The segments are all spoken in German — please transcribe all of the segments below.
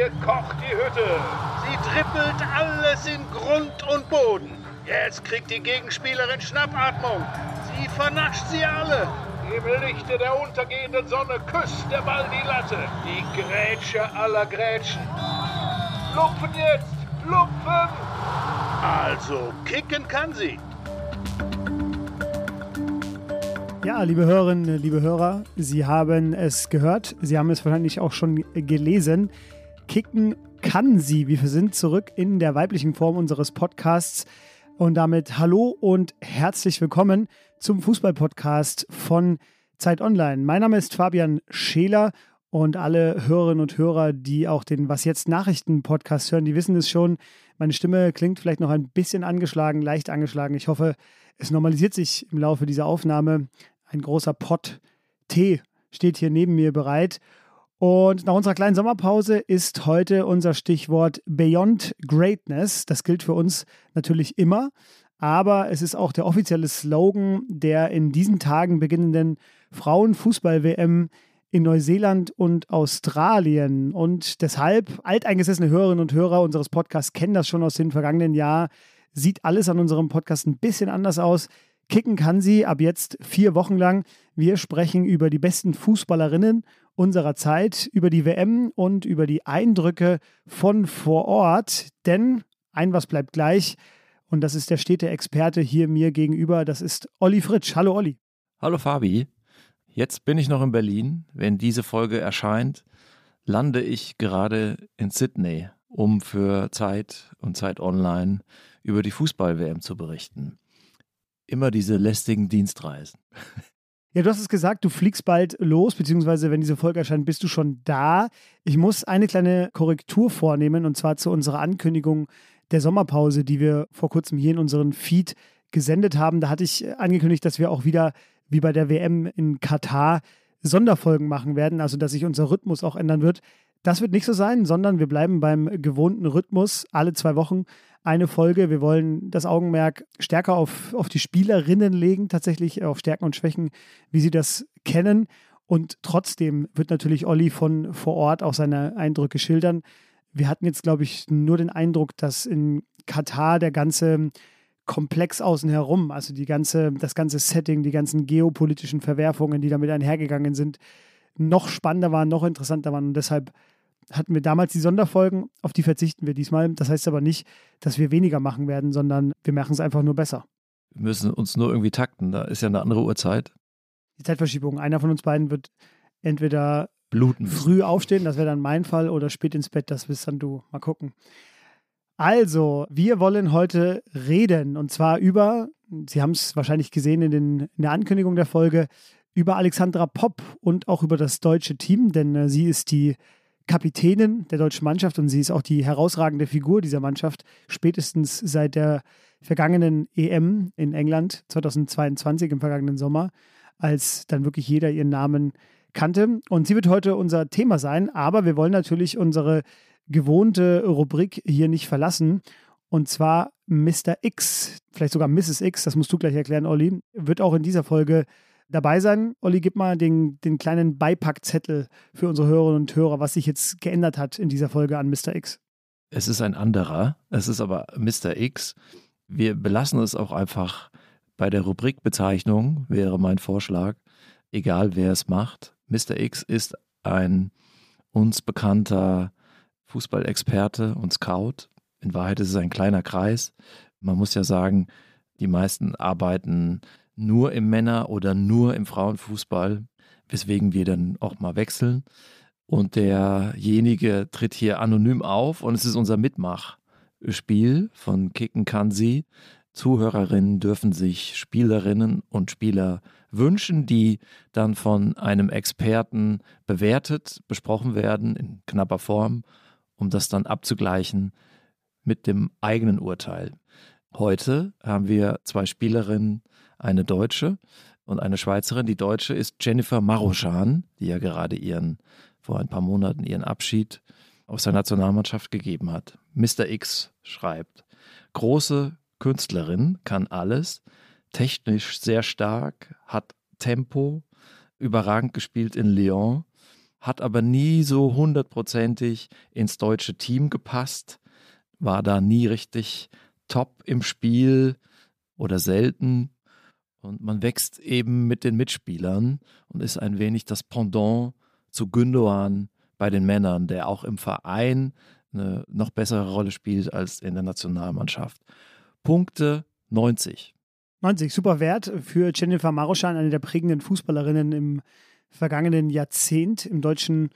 Hier kocht die Hütte. Sie trippelt alles in Grund und Boden. Jetzt kriegt die Gegenspielerin Schnappatmung. Sie vernascht sie alle. Im Lichte der untergehenden Sonne küsst der Ball die Latte. Die Grätsche aller Grätschen. Lupfen jetzt! Lupfen! Also, kicken kann sie. Ja, liebe Hörerinnen, liebe Hörer, Sie haben es gehört, Sie haben es wahrscheinlich auch schon gelesen. Kicken kann sie. Wir sind zurück in der weiblichen Form unseres Podcasts. Und damit hallo und herzlich willkommen zum Fußballpodcast von Zeit Online. Mein Name ist Fabian Scheler und alle Hörerinnen und Hörer, die auch den Was jetzt Nachrichten Podcast hören, die wissen es schon. Meine Stimme klingt vielleicht noch ein bisschen angeschlagen, leicht angeschlagen. Ich hoffe, es normalisiert sich im Laufe dieser Aufnahme. Ein großer Pott Tee steht hier neben mir bereit. Und nach unserer kleinen Sommerpause ist heute unser Stichwort Beyond Greatness. Das gilt für uns natürlich immer, aber es ist auch der offizielle Slogan der in diesen Tagen beginnenden Frauenfußball-WM in Neuseeland und Australien. Und deshalb, alteingesessene Hörerinnen und Hörer unseres Podcasts kennen das schon aus dem vergangenen Jahr, sieht alles an unserem Podcast ein bisschen anders aus. Kicken kann sie ab jetzt vier Wochen lang. Wir sprechen über die besten Fußballerinnen unserer Zeit, über die WM und über die Eindrücke von vor Ort. Denn ein was bleibt gleich. Und das ist der stete Experte hier mir gegenüber. Das ist Olli Fritsch. Hallo Olli. Hallo Fabi. Jetzt bin ich noch in Berlin. Wenn diese Folge erscheint, lande ich gerade in Sydney, um für Zeit und Zeit Online über die Fußball-WM zu berichten. Immer diese lästigen Dienstreisen. Ja, du hast es gesagt, du fliegst bald los, beziehungsweise wenn diese Folge erscheint, bist du schon da. Ich muss eine kleine Korrektur vornehmen und zwar zu unserer Ankündigung der Sommerpause, die wir vor kurzem hier in unseren Feed gesendet haben. Da hatte ich angekündigt, dass wir auch wieder wie bei der WM in Katar Sonderfolgen machen werden, also dass sich unser Rhythmus auch ändern wird. Das wird nicht so sein, sondern wir bleiben beim gewohnten Rhythmus alle zwei Wochen eine Folge. Wir wollen das Augenmerk stärker auf, auf die Spielerinnen legen, tatsächlich auf Stärken und Schwächen, wie sie das kennen. Und trotzdem wird natürlich Olli von vor Ort auch seine Eindrücke schildern. Wir hatten jetzt, glaube ich, nur den Eindruck, dass in Katar der ganze Komplex außen herum, also die ganze, das ganze Setting, die ganzen geopolitischen Verwerfungen, die damit einhergegangen sind, noch spannender waren, noch interessanter waren. Und deshalb hatten wir damals die Sonderfolgen, auf die verzichten wir diesmal. Das heißt aber nicht, dass wir weniger machen werden, sondern wir machen es einfach nur besser. Wir müssen uns nur irgendwie takten, da ist ja eine andere Uhrzeit. Die Zeitverschiebung. Einer von uns beiden wird entweder Bluten. früh aufstehen, das wäre dann mein Fall, oder spät ins Bett, das bist dann du. Mal gucken. Also, wir wollen heute reden und zwar über, Sie haben es wahrscheinlich gesehen in, den, in der Ankündigung der Folge, über Alexandra Popp und auch über das deutsche Team, denn äh, sie ist die Kapitänin der deutschen Mannschaft und sie ist auch die herausragende Figur dieser Mannschaft, spätestens seit der vergangenen EM in England 2022 im vergangenen Sommer, als dann wirklich jeder ihren Namen kannte. Und sie wird heute unser Thema sein, aber wir wollen natürlich unsere gewohnte Rubrik hier nicht verlassen. Und zwar Mr. X, vielleicht sogar Mrs. X, das musst du gleich erklären, Olli, wird auch in dieser Folge dabei sein. Olli, gib mal den, den kleinen Beipackzettel für unsere Hörerinnen und Hörer, was sich jetzt geändert hat in dieser Folge an Mr. X. Es ist ein anderer, es ist aber Mr. X. Wir belassen es auch einfach bei der Rubrikbezeichnung, wäre mein Vorschlag, egal wer es macht. Mr. X ist ein uns bekannter Fußballexperte und Scout. In Wahrheit ist es ein kleiner Kreis. Man muss ja sagen, die meisten arbeiten nur im Männer- oder nur im Frauenfußball, weswegen wir dann auch mal wechseln. Und derjenige tritt hier anonym auf und es ist unser Mitmachspiel von Kicken kann sie. Zuhörerinnen dürfen sich Spielerinnen und Spieler wünschen, die dann von einem Experten bewertet, besprochen werden in knapper Form, um das dann abzugleichen mit dem eigenen Urteil. Heute haben wir zwei Spielerinnen eine Deutsche und eine Schweizerin. Die Deutsche ist Jennifer Marochan, die ja gerade ihren, vor ein paar Monaten ihren Abschied aus der Nationalmannschaft gegeben hat. Mr. X schreibt, große Künstlerin, kann alles, technisch sehr stark, hat Tempo, überragend gespielt in Lyon, hat aber nie so hundertprozentig ins deutsche Team gepasst, war da nie richtig top im Spiel oder selten. Und man wächst eben mit den Mitspielern und ist ein wenig das Pendant zu Gündoğan bei den Männern, der auch im Verein eine noch bessere Rolle spielt als in der Nationalmannschaft. Punkte 90. 90, super Wert für Jennifer Maroschan, eine der prägenden Fußballerinnen im vergangenen Jahrzehnt im deutschen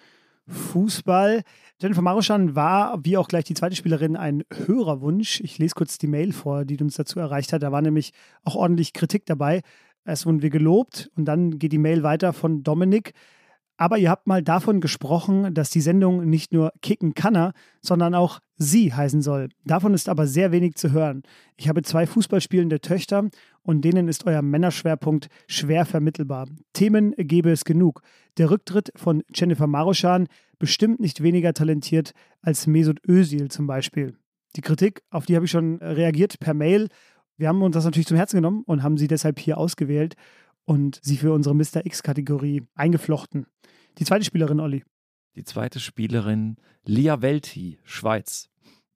Fußball. Jennifer Maroschan war, wie auch gleich die zweite Spielerin, ein Hörerwunsch. Ich lese kurz die Mail vor, die uns dazu erreicht hat. Da war nämlich auch ordentlich Kritik dabei. Erst wurden wir gelobt und dann geht die Mail weiter von Dominik. Aber ihr habt mal davon gesprochen, dass die Sendung nicht nur Kicken Kanner, sondern auch Sie heißen soll. Davon ist aber sehr wenig zu hören. Ich habe zwei Fußballspielende Töchter und denen ist euer Männerschwerpunkt schwer vermittelbar. Themen gäbe es genug. Der Rücktritt von Jennifer Maroschan bestimmt nicht weniger talentiert als Mesut Özil zum Beispiel. Die Kritik, auf die habe ich schon reagiert per Mail. Wir haben uns das natürlich zum Herzen genommen und haben sie deshalb hier ausgewählt und sie für unsere Mr. X-Kategorie eingeflochten. Die zweite Spielerin, Olli. Die zweite Spielerin, Lia Welti, Schweiz.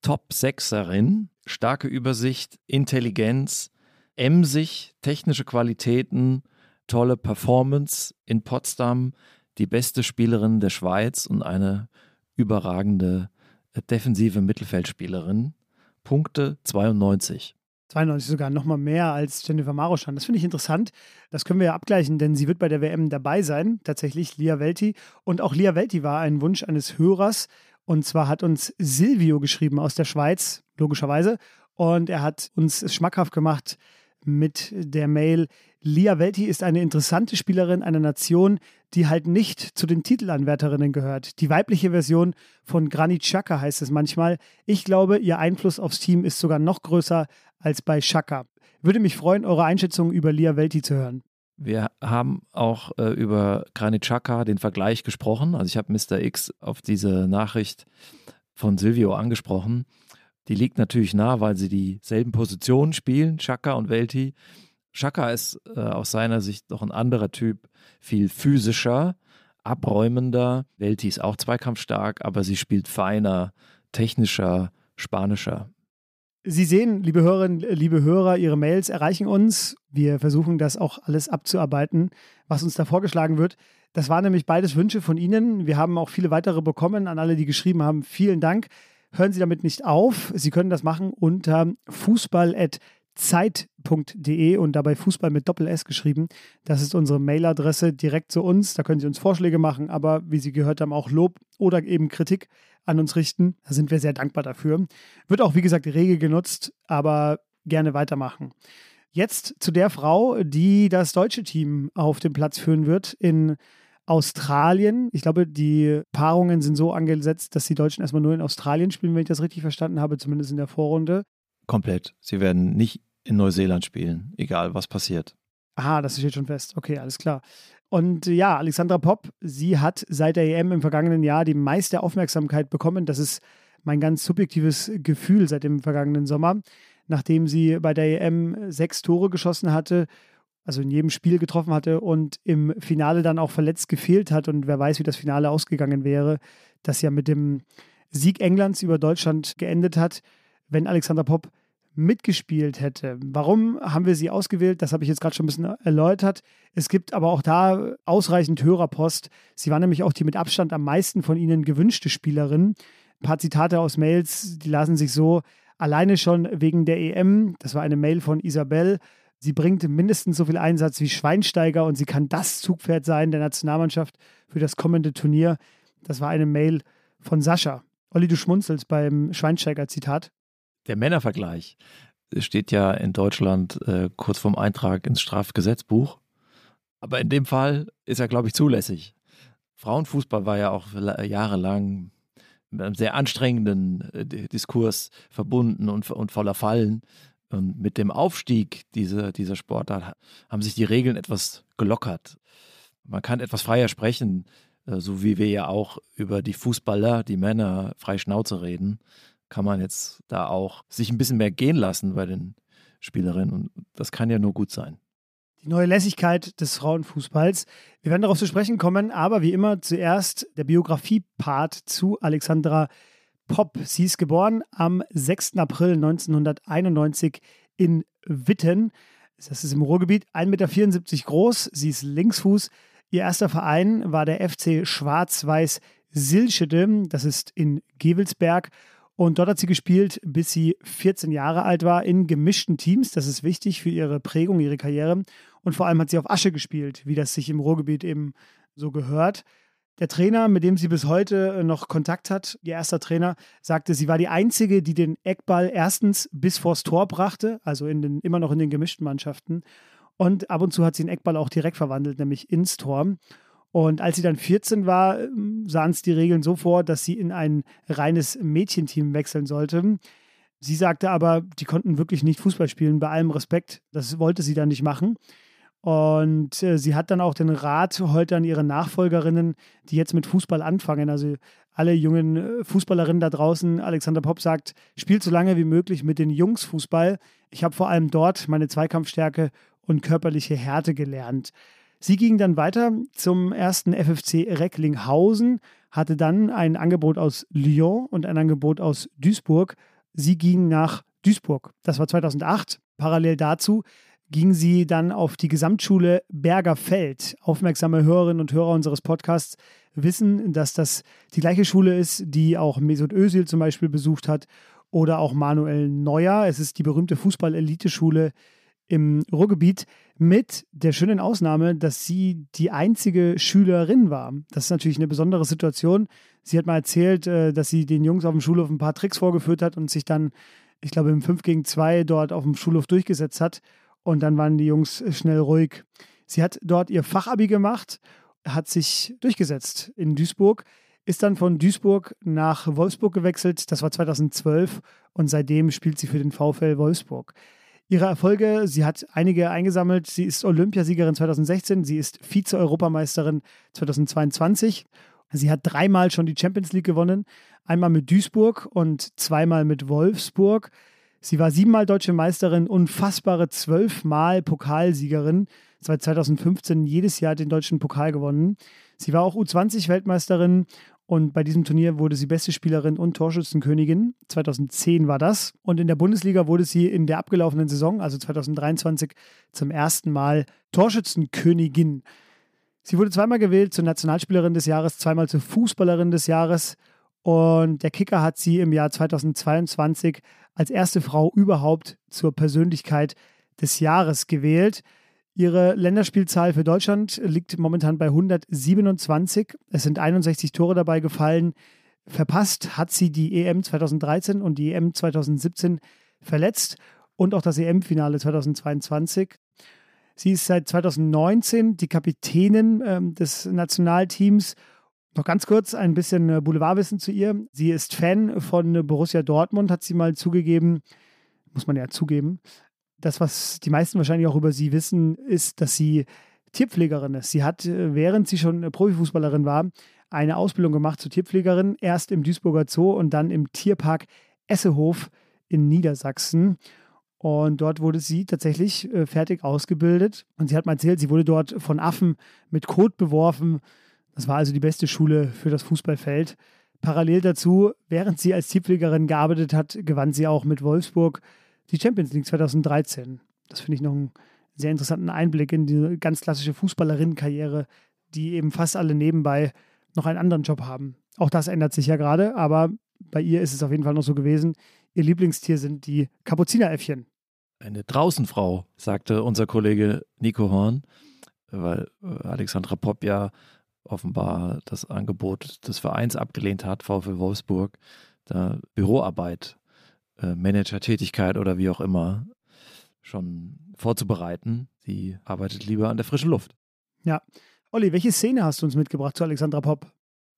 Top-Sechserin, starke Übersicht, Intelligenz, emsig, technische Qualitäten, tolle Performance in Potsdam, die beste Spielerin der Schweiz und eine überragende äh, defensive Mittelfeldspielerin. Punkte 92. 92 sogar noch mal mehr als Jennifer Maroschan. Das finde ich interessant. Das können wir ja abgleichen, denn sie wird bei der WM dabei sein, tatsächlich, Lia Welti. Und auch Lia Welti war ein Wunsch eines Hörers. Und zwar hat uns Silvio geschrieben aus der Schweiz, logischerweise. Und er hat uns es schmackhaft gemacht mit der Mail. Lia Welti ist eine interessante Spielerin einer Nation, die halt nicht zu den Titelanwärterinnen gehört. Die weibliche Version von Granit Xhaka heißt es manchmal. Ich glaube, ihr Einfluss aufs Team ist sogar noch größer als bei Shaka. Würde mich freuen, eure Einschätzung über Lia Welti zu hören. Wir haben auch äh, über Granit Xhaka den Vergleich gesprochen. Also ich habe Mr. X auf diese Nachricht von Silvio angesprochen. Die liegt natürlich nah, weil sie dieselben Positionen spielen, Xhaka und Welti. Xhaka ist äh, aus seiner Sicht doch ein anderer Typ, viel physischer, abräumender. Welti ist auch zweikampfstark, aber sie spielt feiner, technischer, spanischer. Sie sehen, liebe Hörerinnen, liebe Hörer, Ihre Mails erreichen uns. Wir versuchen das auch alles abzuarbeiten, was uns da vorgeschlagen wird. Das waren nämlich beides Wünsche von Ihnen. Wir haben auch viele weitere bekommen. An alle, die geschrieben haben, vielen Dank. Hören Sie damit nicht auf. Sie können das machen unter fußball.zeit.de und dabei Fußball mit Doppel-S geschrieben. Das ist unsere Mailadresse direkt zu uns. Da können Sie uns Vorschläge machen, aber wie Sie gehört haben, auch Lob oder eben Kritik an uns richten. Da sind wir sehr dankbar dafür. Wird auch, wie gesagt, rege genutzt, aber gerne weitermachen. Jetzt zu der Frau, die das deutsche Team auf den Platz führen wird in Australien. Ich glaube, die Paarungen sind so angesetzt, dass die Deutschen erstmal nur in Australien spielen, wenn ich das richtig verstanden habe, zumindest in der Vorrunde. Komplett. Sie werden nicht in Neuseeland spielen, egal was passiert. Aha, das steht schon fest. Okay, alles klar. Und ja, Alexandra Popp, sie hat seit der EM im vergangenen Jahr die meiste Aufmerksamkeit bekommen. Das ist mein ganz subjektives Gefühl seit dem vergangenen Sommer, nachdem sie bei der EM sechs Tore geschossen hatte, also in jedem Spiel getroffen hatte und im Finale dann auch verletzt gefehlt hat. Und wer weiß, wie das Finale ausgegangen wäre, das ja mit dem Sieg Englands über Deutschland geendet hat, wenn Alexandra Popp mitgespielt hätte. Warum haben wir sie ausgewählt? Das habe ich jetzt gerade schon ein bisschen erläutert. Es gibt aber auch da ausreichend Hörerpost. Sie war nämlich auch die mit Abstand am meisten von ihnen gewünschte Spielerin. Ein paar Zitate aus Mails, die lasen sich so alleine schon wegen der EM. Das war eine Mail von Isabel. Sie bringt mindestens so viel Einsatz wie Schweinsteiger und sie kann das Zugpferd sein der Nationalmannschaft für das kommende Turnier. Das war eine Mail von Sascha. Olli, du schmunzelst beim Schweinsteiger-Zitat. Der Männervergleich steht ja in Deutschland äh, kurz vorm Eintrag ins Strafgesetzbuch. Aber in dem Fall ist er, glaube ich, zulässig. Frauenfußball war ja auch jahrelang mit einem sehr anstrengenden äh, Diskurs verbunden und, und voller Fallen. Und mit dem Aufstieg dieser, dieser Sportart haben sich die Regeln etwas gelockert. Man kann etwas freier sprechen, äh, so wie wir ja auch über die Fußballer, die Männer, frei Schnauze reden kann man jetzt da auch sich ein bisschen mehr gehen lassen bei den Spielerinnen. Und das kann ja nur gut sein. die neue Lässigkeit des Frauenfußballs. Wir werden darauf zu sprechen kommen, aber wie immer zuerst der Biografie-Part zu Alexandra Popp. Sie ist geboren am 6. April 1991 in Witten. Das ist im Ruhrgebiet, 1,74 Meter groß. Sie ist Linksfuß. Ihr erster Verein war der FC Schwarz-Weiß Silschede. Das ist in Gewelsberg. Und dort hat sie gespielt, bis sie 14 Jahre alt war, in gemischten Teams. Das ist wichtig für ihre Prägung, ihre Karriere. Und vor allem hat sie auf Asche gespielt, wie das sich im Ruhrgebiet eben so gehört. Der Trainer, mit dem sie bis heute noch Kontakt hat, ihr erster Trainer, sagte, sie war die Einzige, die den Eckball erstens bis vors Tor brachte, also in den, immer noch in den gemischten Mannschaften. Und ab und zu hat sie den Eckball auch direkt verwandelt, nämlich ins Tor. Und als sie dann 14 war, ähm, sahen es die Regeln so vor, dass sie in ein reines Mädchenteam wechseln sollte. Sie sagte aber, die konnten wirklich nicht Fußball spielen, bei allem Respekt. Das wollte sie dann nicht machen. Und äh, sie hat dann auch den Rat heute an ihre Nachfolgerinnen, die jetzt mit Fußball anfangen. Also alle jungen äh, Fußballerinnen da draußen, Alexander Popp sagt, spielt so lange wie möglich mit den Jungs Fußball. Ich habe vor allem dort meine Zweikampfstärke und körperliche Härte gelernt. Sie ging dann weiter zum ersten FFC Recklinghausen, hatte dann ein Angebot aus Lyon und ein Angebot aus Duisburg. Sie ging nach Duisburg. Das war 2008. Parallel dazu ging sie dann auf die Gesamtschule Bergerfeld. Aufmerksame Hörerinnen und Hörer unseres Podcasts wissen, dass das die gleiche Schule ist, die auch Mesut Özil zum Beispiel besucht hat oder auch Manuel Neuer. Es ist die berühmte Fußball-Eliteschule im Ruhrgebiet mit der schönen Ausnahme, dass sie die einzige Schülerin war. Das ist natürlich eine besondere Situation. Sie hat mal erzählt, äh, dass sie den Jungs auf dem Schulhof ein paar Tricks vorgeführt hat und sich dann, ich glaube, im 5 gegen 2 dort auf dem Schulhof durchgesetzt hat. Und dann waren die Jungs schnell ruhig. Sie hat dort ihr Fachabi gemacht, hat sich durchgesetzt in Duisburg, ist dann von Duisburg nach Wolfsburg gewechselt. Das war 2012 und seitdem spielt sie für den VfL Wolfsburg. Ihre Erfolge, sie hat einige eingesammelt. Sie ist Olympiasiegerin 2016, sie ist Vize-Europameisterin 2022. Sie hat dreimal schon die Champions League gewonnen, einmal mit Duisburg und zweimal mit Wolfsburg. Sie war siebenmal deutsche Meisterin, unfassbare zwölfmal Pokalsiegerin. Seit 2015 jedes Jahr den deutschen Pokal gewonnen. Sie war auch U20-Weltmeisterin und bei diesem Turnier wurde sie beste Spielerin und Torschützenkönigin. 2010 war das. Und in der Bundesliga wurde sie in der abgelaufenen Saison, also 2023, zum ersten Mal Torschützenkönigin. Sie wurde zweimal gewählt zur Nationalspielerin des Jahres, zweimal zur Fußballerin des Jahres. Und der Kicker hat sie im Jahr 2022 als erste Frau überhaupt zur Persönlichkeit des Jahres gewählt. Ihre Länderspielzahl für Deutschland liegt momentan bei 127. Es sind 61 Tore dabei gefallen. Verpasst hat sie die EM 2013 und die EM 2017 verletzt und auch das EM-Finale 2022. Sie ist seit 2019 die Kapitänin äh, des Nationalteams. Noch ganz kurz ein bisschen äh, Boulevardwissen zu ihr. Sie ist Fan von Borussia Dortmund, hat sie mal zugegeben. Muss man ja zugeben das, was die meisten wahrscheinlich auch über sie wissen, ist, dass sie Tierpflegerin ist. Sie hat, äh, während sie schon Profifußballerin war, eine Ausbildung gemacht zur Tierpflegerin, erst im Duisburger Zoo und dann im Tierpark Essehof in Niedersachsen. Und dort wurde sie tatsächlich äh, fertig ausgebildet. Und sie hat mal erzählt, sie wurde dort von Affen mit Kot beworfen. Das war also die beste Schule für das Fußballfeld. Parallel dazu, während sie als Tierpflegerin gearbeitet hat, gewann sie auch mit Wolfsburg die Champions League 2013. Das finde ich noch einen sehr interessanten Einblick in die ganz klassische Fußballerinnenkarriere, die eben fast alle nebenbei noch einen anderen Job haben. Auch das ändert sich ja gerade, aber bei ihr ist es auf jeden Fall noch so gewesen. Ihr Lieblingstier sind die Kapuzineräffchen. Eine Draußenfrau, sagte unser Kollege Nico Horn, weil äh, Alexandra Popp ja offenbar das Angebot des Vereins abgelehnt hat, VfL Wolfsburg, da Büroarbeit äh, Managertätigkeit oder wie auch immer schon vorzubereiten. Sie arbeitet lieber an der frischen Luft. Ja. Olli, welche Szene hast du uns mitgebracht zu Alexandra Popp?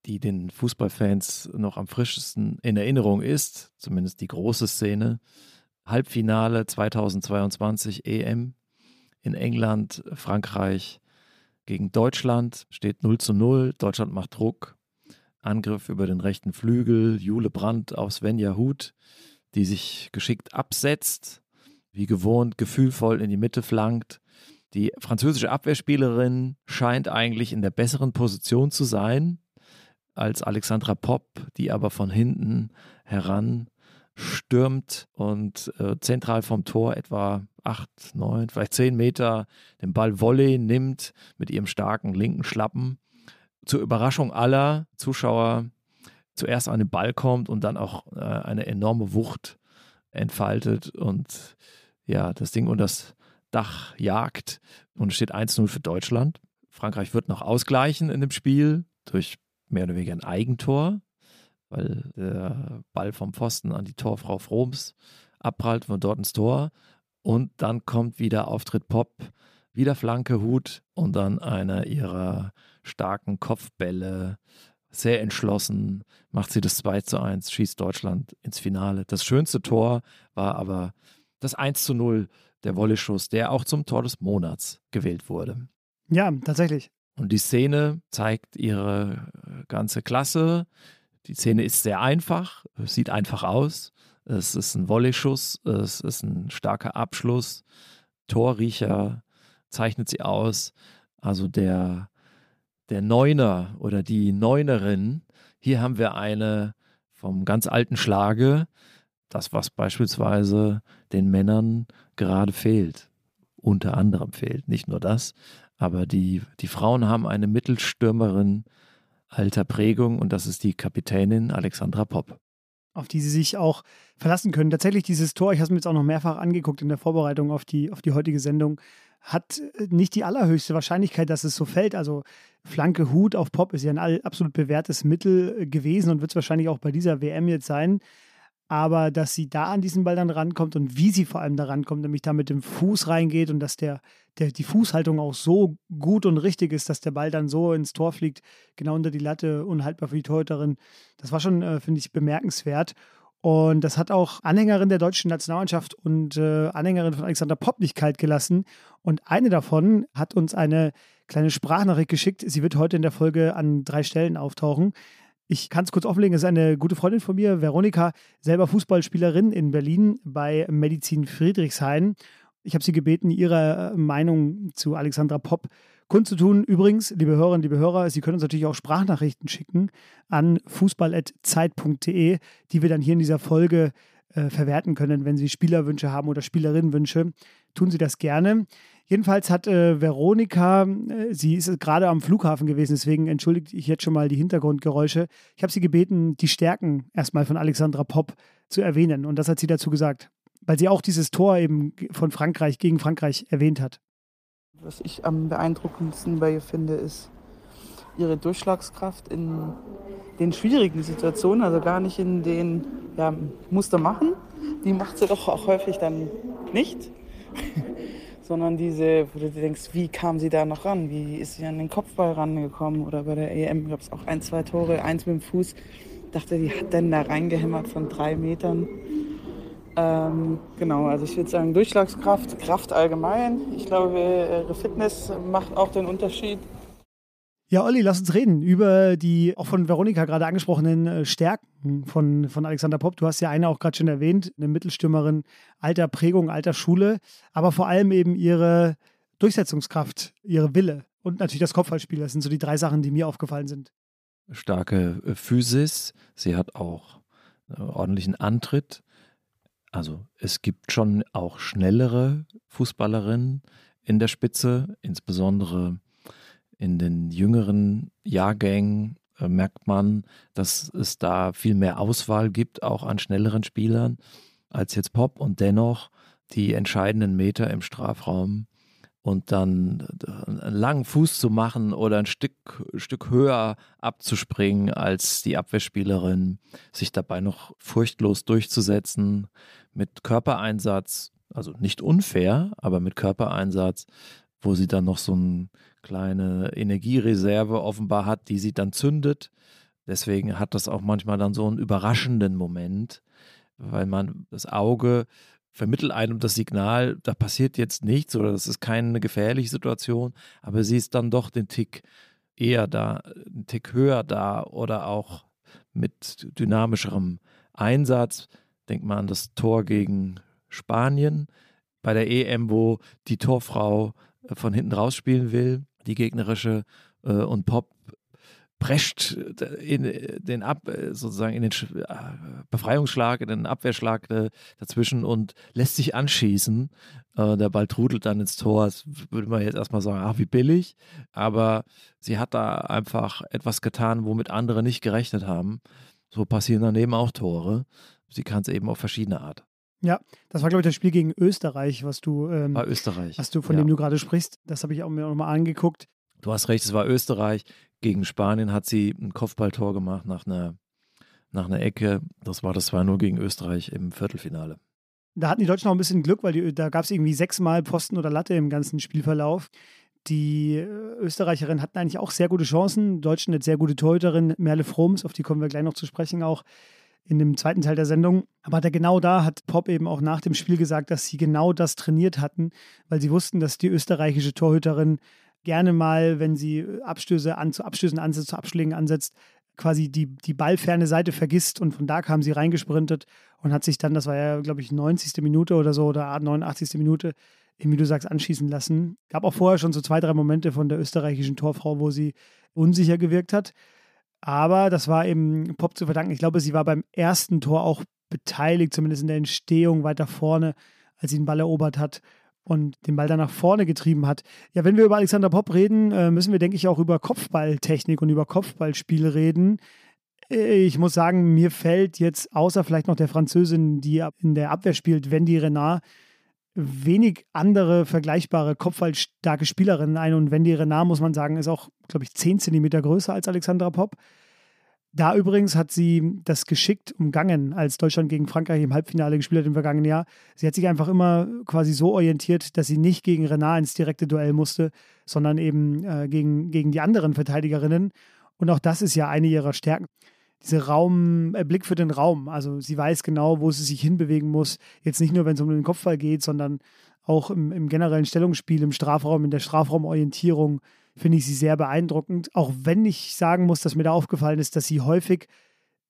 Die den Fußballfans noch am frischesten in Erinnerung ist, zumindest die große Szene. Halbfinale 2022 EM in England, Frankreich gegen Deutschland, steht 0 zu 0. Deutschland macht Druck. Angriff über den rechten Flügel, Jule Brandt auf Svenja Huth die sich geschickt absetzt, wie gewohnt gefühlvoll in die Mitte flankt. Die französische Abwehrspielerin scheint eigentlich in der besseren Position zu sein als Alexandra Popp, die aber von hinten heran stürmt und äh, zentral vom Tor etwa acht, neun, vielleicht zehn Meter den Ball Volley nimmt mit ihrem starken linken Schlappen. Zur Überraschung aller Zuschauer zuerst an den Ball kommt und dann auch äh, eine enorme Wucht entfaltet und ja, das Ding unter das Dach jagt und steht 1-0 für Deutschland. Frankreich wird noch ausgleichen in dem Spiel durch mehr oder weniger ein Eigentor, weil der Ball vom Pfosten an die Torfrau Froms abprallt von dort ins Tor. Und dann kommt wieder Auftritt Pop, wieder Flanke, Hut und dann einer ihrer starken Kopfbälle. Sehr entschlossen macht sie das 2 zu 1, schießt Deutschland ins Finale. Das schönste Tor war aber das 1 zu 0, der Wolleschuss, der auch zum Tor des Monats gewählt wurde. Ja, tatsächlich. Und die Szene zeigt ihre äh, ganze Klasse. Die Szene ist sehr einfach, sieht einfach aus. Es ist ein Volley-Schuss, es ist ein starker Abschluss. Torriecher zeichnet sie aus. Also der, der Neuner oder die Neunerin. Hier haben wir eine vom ganz alten Schlage. Das, was beispielsweise den Männern gerade fehlt. Unter anderem fehlt. Nicht nur das, aber die, die Frauen haben eine Mittelstürmerin alter Prägung und das ist die Kapitänin Alexandra Popp. Auf die sie sich auch verlassen können. Tatsächlich dieses Tor, ich habe es mir jetzt auch noch mehrfach angeguckt in der Vorbereitung auf die, auf die heutige Sendung, hat nicht die allerhöchste Wahrscheinlichkeit, dass es so fällt. Also Flanke Hut auf Pop ist ja ein absolut bewährtes Mittel gewesen und wird es wahrscheinlich auch bei dieser WM jetzt sein aber dass sie da an diesen Ball dann rankommt und wie sie vor allem da rankommt, nämlich da mit dem Fuß reingeht und dass der, der, die Fußhaltung auch so gut und richtig ist, dass der Ball dann so ins Tor fliegt, genau unter die Latte, unhaltbar für die Torhüterin. Das war schon, äh, finde ich, bemerkenswert. Und das hat auch Anhängerin der deutschen Nationalmannschaft und äh, Anhängerin von Alexander Popp nicht kalt gelassen. Und eine davon hat uns eine kleine Sprachnachricht geschickt. Sie wird heute in der Folge an drei Stellen auftauchen. Ich kann es kurz offenlegen, es ist eine gute Freundin von mir, Veronika, selber Fußballspielerin in Berlin bei Medizin Friedrichshain. Ich habe sie gebeten, ihre Meinung zu Alexandra Popp kundzutun. Übrigens, liebe Hörerinnen, liebe Hörer, Sie können uns natürlich auch Sprachnachrichten schicken an fußball.zeit.de, die wir dann hier in dieser Folge äh, verwerten können. Wenn Sie Spielerwünsche haben oder Spielerinnenwünsche, tun Sie das gerne. Jedenfalls hat äh, Veronika, äh, sie ist gerade am Flughafen gewesen, deswegen entschuldige ich jetzt schon mal die Hintergrundgeräusche. Ich habe sie gebeten, die Stärken erstmal von Alexandra Popp zu erwähnen. Und das hat sie dazu gesagt, weil sie auch dieses Tor eben von Frankreich gegen Frankreich erwähnt hat. Was ich am beeindruckendsten bei ihr finde, ist ihre Durchschlagskraft in den schwierigen Situationen, also gar nicht in den ja, Muster machen. Die macht sie doch auch häufig dann nicht sondern diese, wo du denkst, wie kam sie da noch ran? Wie ist sie an den Kopfball rangekommen? Oder bei der EM gab es auch ein, zwei Tore, eins mit dem Fuß. Ich dachte, die hat dann da reingehämmert von drei Metern. Ähm, genau, also ich würde sagen Durchschlagskraft, Kraft allgemein. Ich glaube, ihre Fitness macht auch den Unterschied. Ja, Olli, lass uns reden über die auch von Veronika gerade angesprochenen äh, Stärken von, von Alexander Popp. Du hast ja eine auch gerade schon erwähnt, eine Mittelstürmerin alter Prägung, alter Schule, aber vor allem eben ihre Durchsetzungskraft, ihre Wille und natürlich das Kopfballspiel. Das sind so die drei Sachen, die mir aufgefallen sind. Starke äh, Physis, sie hat auch äh, ordentlichen Antritt. Also es gibt schon auch schnellere Fußballerinnen in der Spitze, insbesondere in den jüngeren Jahrgängen äh, merkt man, dass es da viel mehr Auswahl gibt, auch an schnelleren Spielern als jetzt Pop. Und dennoch die entscheidenden Meter im Strafraum und dann äh, einen langen Fuß zu machen oder ein Stück, Stück höher abzuspringen als die Abwehrspielerin, sich dabei noch furchtlos durchzusetzen mit Körpereinsatz, also nicht unfair, aber mit Körpereinsatz, wo sie dann noch so eine kleine Energiereserve offenbar hat, die sie dann zündet. Deswegen hat das auch manchmal dann so einen überraschenden Moment, weil man das Auge vermittelt einem das Signal, da passiert jetzt nichts oder das ist keine gefährliche Situation, aber sie ist dann doch den Tick eher da, einen Tick höher da oder auch mit dynamischerem Einsatz. Denkt man an das Tor gegen Spanien bei der EM, wo die Torfrau äh, von hinten rausspielen will, die gegnerische, äh, und Pop prescht in den Ab, sozusagen in den Befreiungsschlag, in den Abwehrschlag dazwischen und lässt sich anschießen. Der Ball trudelt dann ins Tor. Das würde man jetzt erstmal sagen, ach, wie billig. Aber sie hat da einfach etwas getan, womit andere nicht gerechnet haben. So passieren daneben auch Tore. Sie kann es eben auf verschiedene Art. Ja, das war, glaube ich, das Spiel gegen Österreich, was du, ähm, war Österreich. Was du, von ja. dem du gerade sprichst. Das habe ich auch mir nochmal angeguckt. Du hast recht, es war Österreich. Gegen Spanien hat sie ein Kopfballtor gemacht nach einer, nach einer Ecke. Das war das war nur gegen Österreich im Viertelfinale. Da hatten die Deutschen auch ein bisschen Glück, weil die, da gab es irgendwie sechsmal Posten oder Latte im ganzen Spielverlauf. Die äh, Österreicherinnen hatten eigentlich auch sehr gute Chancen. Die Deutschen eine sehr gute Torhüterin, Merle Froms, auf die kommen wir gleich noch zu sprechen, auch in dem zweiten Teil der Sendung. Aber da genau da hat Pop eben auch nach dem Spiel gesagt, dass sie genau das trainiert hatten, weil sie wussten, dass die österreichische Torhüterin gerne mal, wenn sie Abstöße an, zu Abstößen ansetzt, zu Abschlägen ansetzt, quasi die, die ballferne Seite vergisst und von da kam sie reingesprintet und hat sich dann, das war ja, glaube ich, 90. Minute oder so oder 89. Minute, wie du sagst, anschießen lassen. Gab auch vorher schon so zwei, drei Momente von der österreichischen Torfrau, wo sie unsicher gewirkt hat. Aber das war eben Pop zu verdanken. Ich glaube, sie war beim ersten Tor auch beteiligt, zumindest in der Entstehung weiter vorne, als sie den Ball erobert hat und den Ball dann nach vorne getrieben hat. Ja, wenn wir über Alexander Popp reden, äh, müssen wir, denke ich, auch über Kopfballtechnik und über Kopfballspiel reden. Äh, ich muss sagen, mir fällt jetzt außer vielleicht noch der Französin, die in der Abwehr spielt, Wendy Renard, wenig andere vergleichbare kopfballstarke Spielerinnen ein. Und Wendy Renard, muss man sagen, ist auch, glaube ich, 10 Zentimeter größer als Alexandra Popp. Da übrigens hat sie das geschickt umgangen, als Deutschland gegen Frankreich im Halbfinale gespielt hat im vergangenen Jahr. Sie hat sich einfach immer quasi so orientiert, dass sie nicht gegen Renard ins direkte Duell musste, sondern eben äh, gegen, gegen die anderen Verteidigerinnen. Und auch das ist ja eine ihrer Stärken. Diese Raum, äh, Blick für den Raum. Also sie weiß genau, wo sie sich hinbewegen muss. Jetzt nicht nur, wenn es um den Kopfball geht, sondern auch im, im generellen Stellungsspiel, im Strafraum, in der Strafraumorientierung finde ich sie sehr beeindruckend. Auch wenn ich sagen muss, dass mir da aufgefallen ist, dass sie häufig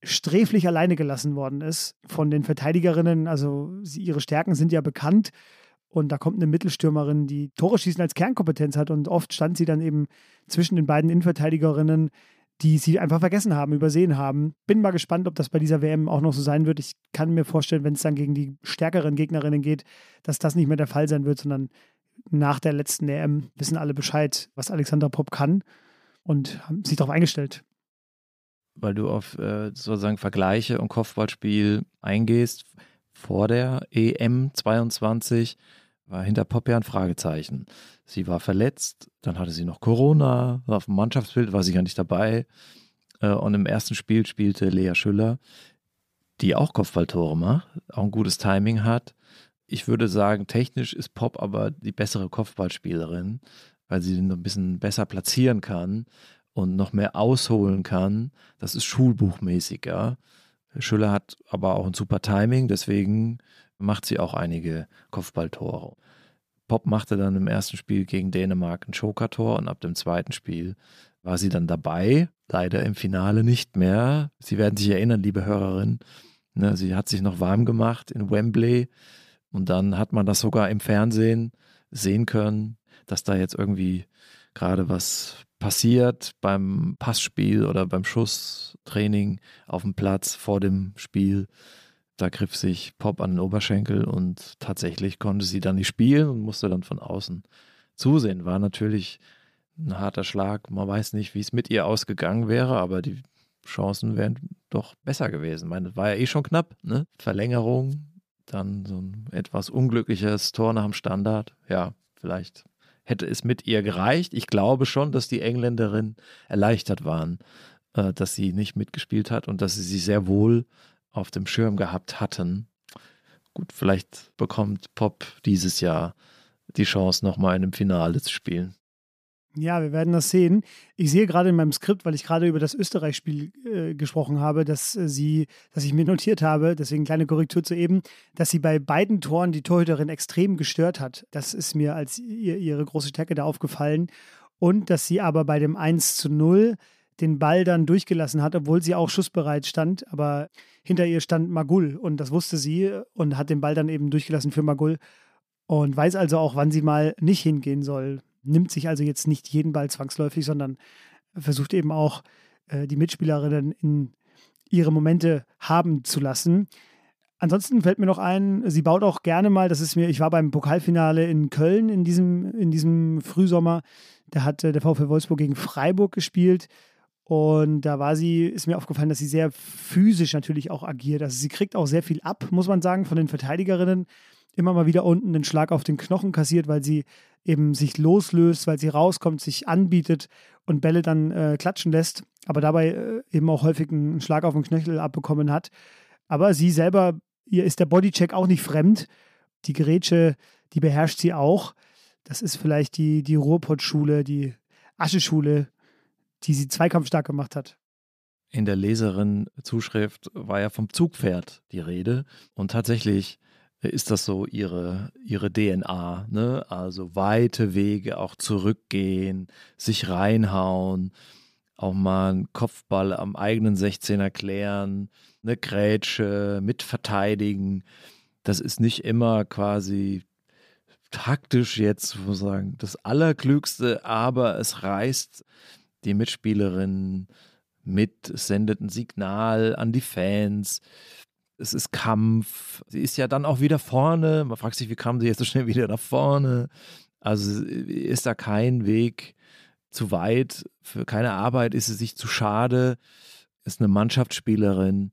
sträflich alleine gelassen worden ist von den Verteidigerinnen. Also sie, ihre Stärken sind ja bekannt. Und da kommt eine Mittelstürmerin, die Tore schießen als Kernkompetenz hat. Und oft stand sie dann eben zwischen den beiden Innenverteidigerinnen, die sie einfach vergessen haben, übersehen haben. Bin mal gespannt, ob das bei dieser WM auch noch so sein wird. Ich kann mir vorstellen, wenn es dann gegen die stärkeren Gegnerinnen geht, dass das nicht mehr der Fall sein wird, sondern nach der letzten EM wissen alle Bescheid, was Alexander Popp kann und haben sich darauf eingestellt. Weil du auf äh, sozusagen Vergleiche und Kopfballspiel eingehst, vor der EM 22 war hinter Popp ja ein Fragezeichen. Sie war verletzt, dann hatte sie noch Corona, auf dem Mannschaftsbild war sie gar nicht dabei. Äh, und im ersten Spiel spielte Lea Schüller, die auch Kopfballtore macht, auch ein gutes Timing hat ich würde sagen, technisch ist Pop aber die bessere Kopfballspielerin, weil sie den ein bisschen besser platzieren kann und noch mehr ausholen kann. Das ist schulbuchmäßiger. Schüller hat aber auch ein super Timing, deswegen macht sie auch einige Kopfballtore. Pop machte dann im ersten Spiel gegen Dänemark ein Joker-Tor und ab dem zweiten Spiel war sie dann dabei. Leider im Finale nicht mehr. Sie werden sich erinnern, liebe Hörerin. Ne, sie hat sich noch warm gemacht in Wembley und dann hat man das sogar im Fernsehen sehen können, dass da jetzt irgendwie gerade was passiert beim Passspiel oder beim Schusstraining auf dem Platz vor dem Spiel. Da griff sich Pop an den Oberschenkel und tatsächlich konnte sie dann nicht spielen und musste dann von außen zusehen. War natürlich ein harter Schlag. Man weiß nicht, wie es mit ihr ausgegangen wäre, aber die Chancen wären doch besser gewesen. Ich meine, war ja eh schon knapp, ne? Verlängerung, dann so ein etwas unglückliches Tor nach dem Standard. Ja, vielleicht hätte es mit ihr gereicht. Ich glaube schon, dass die Engländerinnen erleichtert waren, äh, dass sie nicht mitgespielt hat und dass sie sie sehr wohl auf dem Schirm gehabt hatten. Gut, vielleicht bekommt Pop dieses Jahr die Chance, nochmal in einem Finale zu spielen. Ja, wir werden das sehen. Ich sehe gerade in meinem Skript, weil ich gerade über das Österreich-Spiel äh, gesprochen habe, dass äh, sie, dass ich mir notiert habe, deswegen kleine Korrektur zu eben, dass sie bei beiden Toren die Torhüterin extrem gestört hat. Das ist mir als ihr, ihre große Stärke da aufgefallen. Und dass sie aber bei dem 1 zu 0 den Ball dann durchgelassen hat, obwohl sie auch schussbereit stand. Aber hinter ihr stand Magul und das wusste sie und hat den Ball dann eben durchgelassen für Magul. und weiß also auch, wann sie mal nicht hingehen soll. Nimmt sich also jetzt nicht jeden Ball zwangsläufig, sondern versucht eben auch äh, die Mitspielerinnen in ihre Momente haben zu lassen. Ansonsten fällt mir noch ein, sie baut auch gerne mal, das ist mir, ich war beim Pokalfinale in Köln in diesem, in diesem Frühsommer, da hat der VfL Wolfsburg gegen Freiburg gespielt und da war sie, ist mir aufgefallen, dass sie sehr physisch natürlich auch agiert. Also sie kriegt auch sehr viel ab, muss man sagen, von den Verteidigerinnen. Immer mal wieder unten den Schlag auf den Knochen kassiert, weil sie eben sich loslöst, weil sie rauskommt, sich anbietet und Bälle dann äh, klatschen lässt, aber dabei äh, eben auch häufig einen Schlag auf den Knöchel abbekommen hat. Aber sie selber, ihr ist der Bodycheck auch nicht fremd. Die Grätsche, die beherrscht sie auch. Das ist vielleicht die, die Ruhrpott-Schule, die Ascheschule die sie zweikampfstark gemacht hat. In der Leserin-Zuschrift war ja vom Zugpferd die Rede. Und tatsächlich ist das so ihre, ihre DNA. Ne? Also weite Wege auch zurückgehen, sich reinhauen, auch mal einen Kopfball am eigenen 16er klären, eine Grätsche, mitverteidigen. Das ist nicht immer quasi taktisch jetzt, muss sagen, das Allerklügste, aber es reißt die Mitspielerinnen mit, sendet ein Signal an die Fans. Es ist Kampf. Sie ist ja dann auch wieder vorne. Man fragt sich, wie kam sie jetzt so schnell wieder nach vorne? Also ist da kein Weg zu weit. Für keine Arbeit ist sie sich zu schade. Ist eine Mannschaftsspielerin.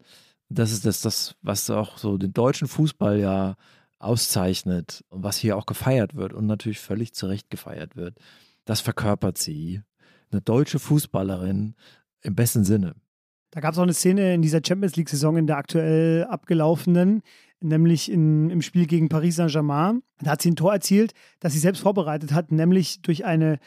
Das ist das, das, was auch so den deutschen Fußball ja auszeichnet und was hier auch gefeiert wird und natürlich völlig zu Recht gefeiert wird. Das verkörpert sie eine deutsche Fußballerin im besten Sinne. Da gab es auch eine Szene in dieser Champions League-Saison, in der aktuell abgelaufenen, nämlich in, im Spiel gegen Paris Saint-Germain. Da hat sie ein Tor erzielt, das sie selbst vorbereitet hat, nämlich durch eine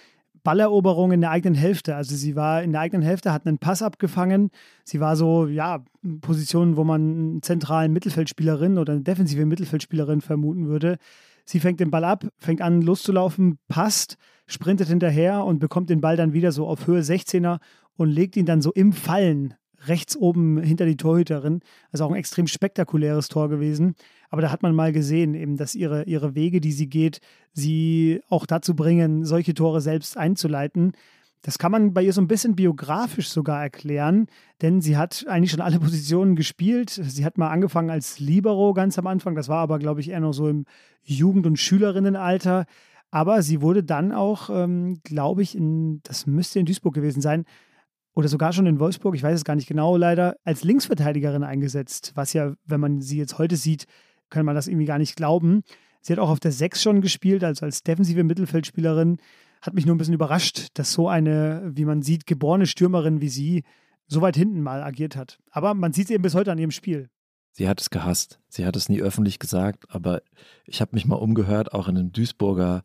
Balleroberung in der eigenen Hälfte. Also sie war in der eigenen Hälfte, hat einen Pass abgefangen. Sie war so, ja, Position, wo man einen zentralen Mittelfeldspielerin oder eine defensive Mittelfeldspielerin vermuten würde. Sie fängt den Ball ab, fängt an loszulaufen, passt, sprintet hinterher und bekommt den Ball dann wieder so auf Höhe 16er und legt ihn dann so im Fallen rechts oben hinter die Torhüterin. Also auch ein extrem spektakuläres Tor gewesen. Aber da hat man mal gesehen, eben, dass ihre, ihre Wege, die sie geht, sie auch dazu bringen, solche Tore selbst einzuleiten. Das kann man bei ihr so ein bisschen biografisch sogar erklären, denn sie hat eigentlich schon alle Positionen gespielt. Sie hat mal angefangen als Libero ganz am Anfang, das war aber, glaube ich, eher noch so im Jugend- und Schülerinnenalter. Aber sie wurde dann auch, ähm, glaube ich, in, das müsste in Duisburg gewesen sein, oder sogar schon in Wolfsburg, ich weiß es gar nicht genau, leider als Linksverteidigerin eingesetzt. Was ja, wenn man sie jetzt heute sieht, kann man das irgendwie gar nicht glauben. Sie hat auch auf der 6 schon gespielt, also als defensive Mittelfeldspielerin. Hat mich nur ein bisschen überrascht, dass so eine, wie man sieht, geborene Stürmerin wie sie so weit hinten mal agiert hat. Aber man sieht es eben bis heute an ihrem Spiel. Sie hat es gehasst. Sie hat es nie öffentlich gesagt, aber ich habe mich mal umgehört, auch in einem Duisburger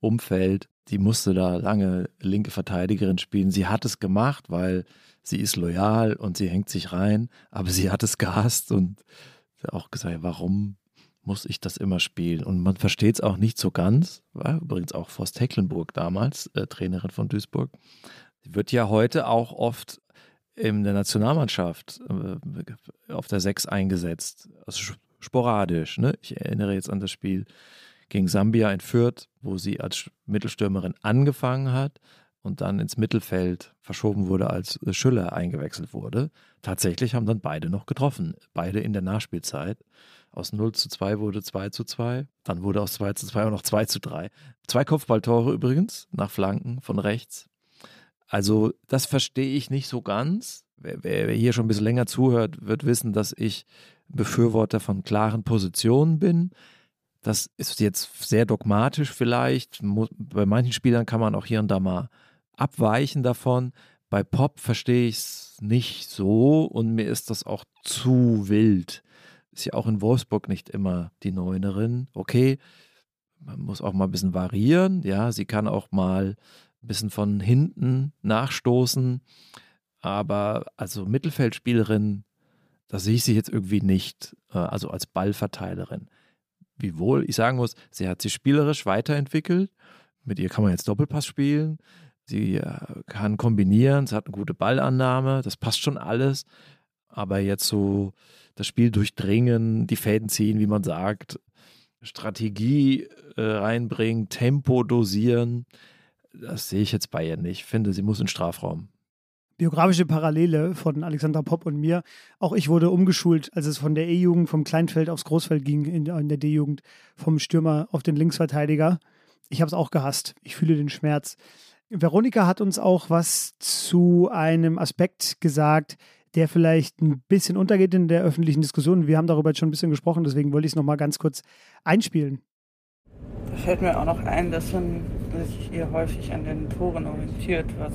Umfeld. Die musste da lange linke Verteidigerin spielen. Sie hat es gemacht, weil sie ist loyal und sie hängt sich rein, aber sie hat es gehasst und auch gesagt, warum muss ich das immer spielen? Und man versteht es auch nicht so ganz. War übrigens auch Forst Hecklenburg damals, äh, Trainerin von Duisburg. Sie wird ja heute auch oft in der Nationalmannschaft äh, auf der 6 eingesetzt. Also sporadisch. Ne? Ich erinnere jetzt an das Spiel gegen Sambia in Fürth, wo sie als Mittelstürmerin angefangen hat und dann ins Mittelfeld verschoben wurde, als Schüller eingewechselt wurde. Tatsächlich haben dann beide noch getroffen. Beide in der Nachspielzeit. Aus 0 zu 2 wurde 2 zu 2. Dann wurde aus 2 zu 2 auch noch 2 zu 3. Zwei Kopfballtore übrigens nach Flanken von rechts. Also das verstehe ich nicht so ganz. Wer, wer, hier schon ein bisschen länger zuhört, wird wissen, dass ich Befürworter von klaren Positionen bin. Das ist jetzt sehr dogmatisch vielleicht. Bei manchen Spielern kann man auch hier und da mal abweichen davon. Bei Pop verstehe ich es nicht so und mir ist das auch zu wild. Ist ja auch in Wolfsburg nicht immer die Neunerin. Okay, man muss auch mal ein bisschen variieren. Ja, sie kann auch mal ein bisschen von hinten nachstoßen. Aber also Mittelfeldspielerin, da sehe ich sie jetzt irgendwie nicht, äh, also als Ballverteilerin. Wiewohl ich sagen muss, sie hat sich spielerisch weiterentwickelt. Mit ihr kann man jetzt Doppelpass spielen. Sie äh, kann kombinieren, sie hat eine gute Ballannahme, das passt schon alles. Aber jetzt so das Spiel durchdringen, die Fäden ziehen, wie man sagt, Strategie äh, reinbringen, Tempo dosieren. Das sehe ich jetzt bei ihr nicht. Ich finde, sie muss in Strafraum. Biografische Parallele von Alexandra Popp und mir. Auch ich wurde umgeschult, als es von der E-Jugend vom Kleinfeld aufs Großfeld ging, in, in der D-Jugend, vom Stürmer auf den Linksverteidiger. Ich habe es auch gehasst. Ich fühle den Schmerz. Veronika hat uns auch was zu einem Aspekt gesagt, der vielleicht ein bisschen untergeht in der öffentlichen Diskussion. Wir haben darüber jetzt schon ein bisschen gesprochen, deswegen wollte ich es nochmal ganz kurz einspielen. Da fällt mir auch noch ein, dass man sich hier häufig an den Toren orientiert, was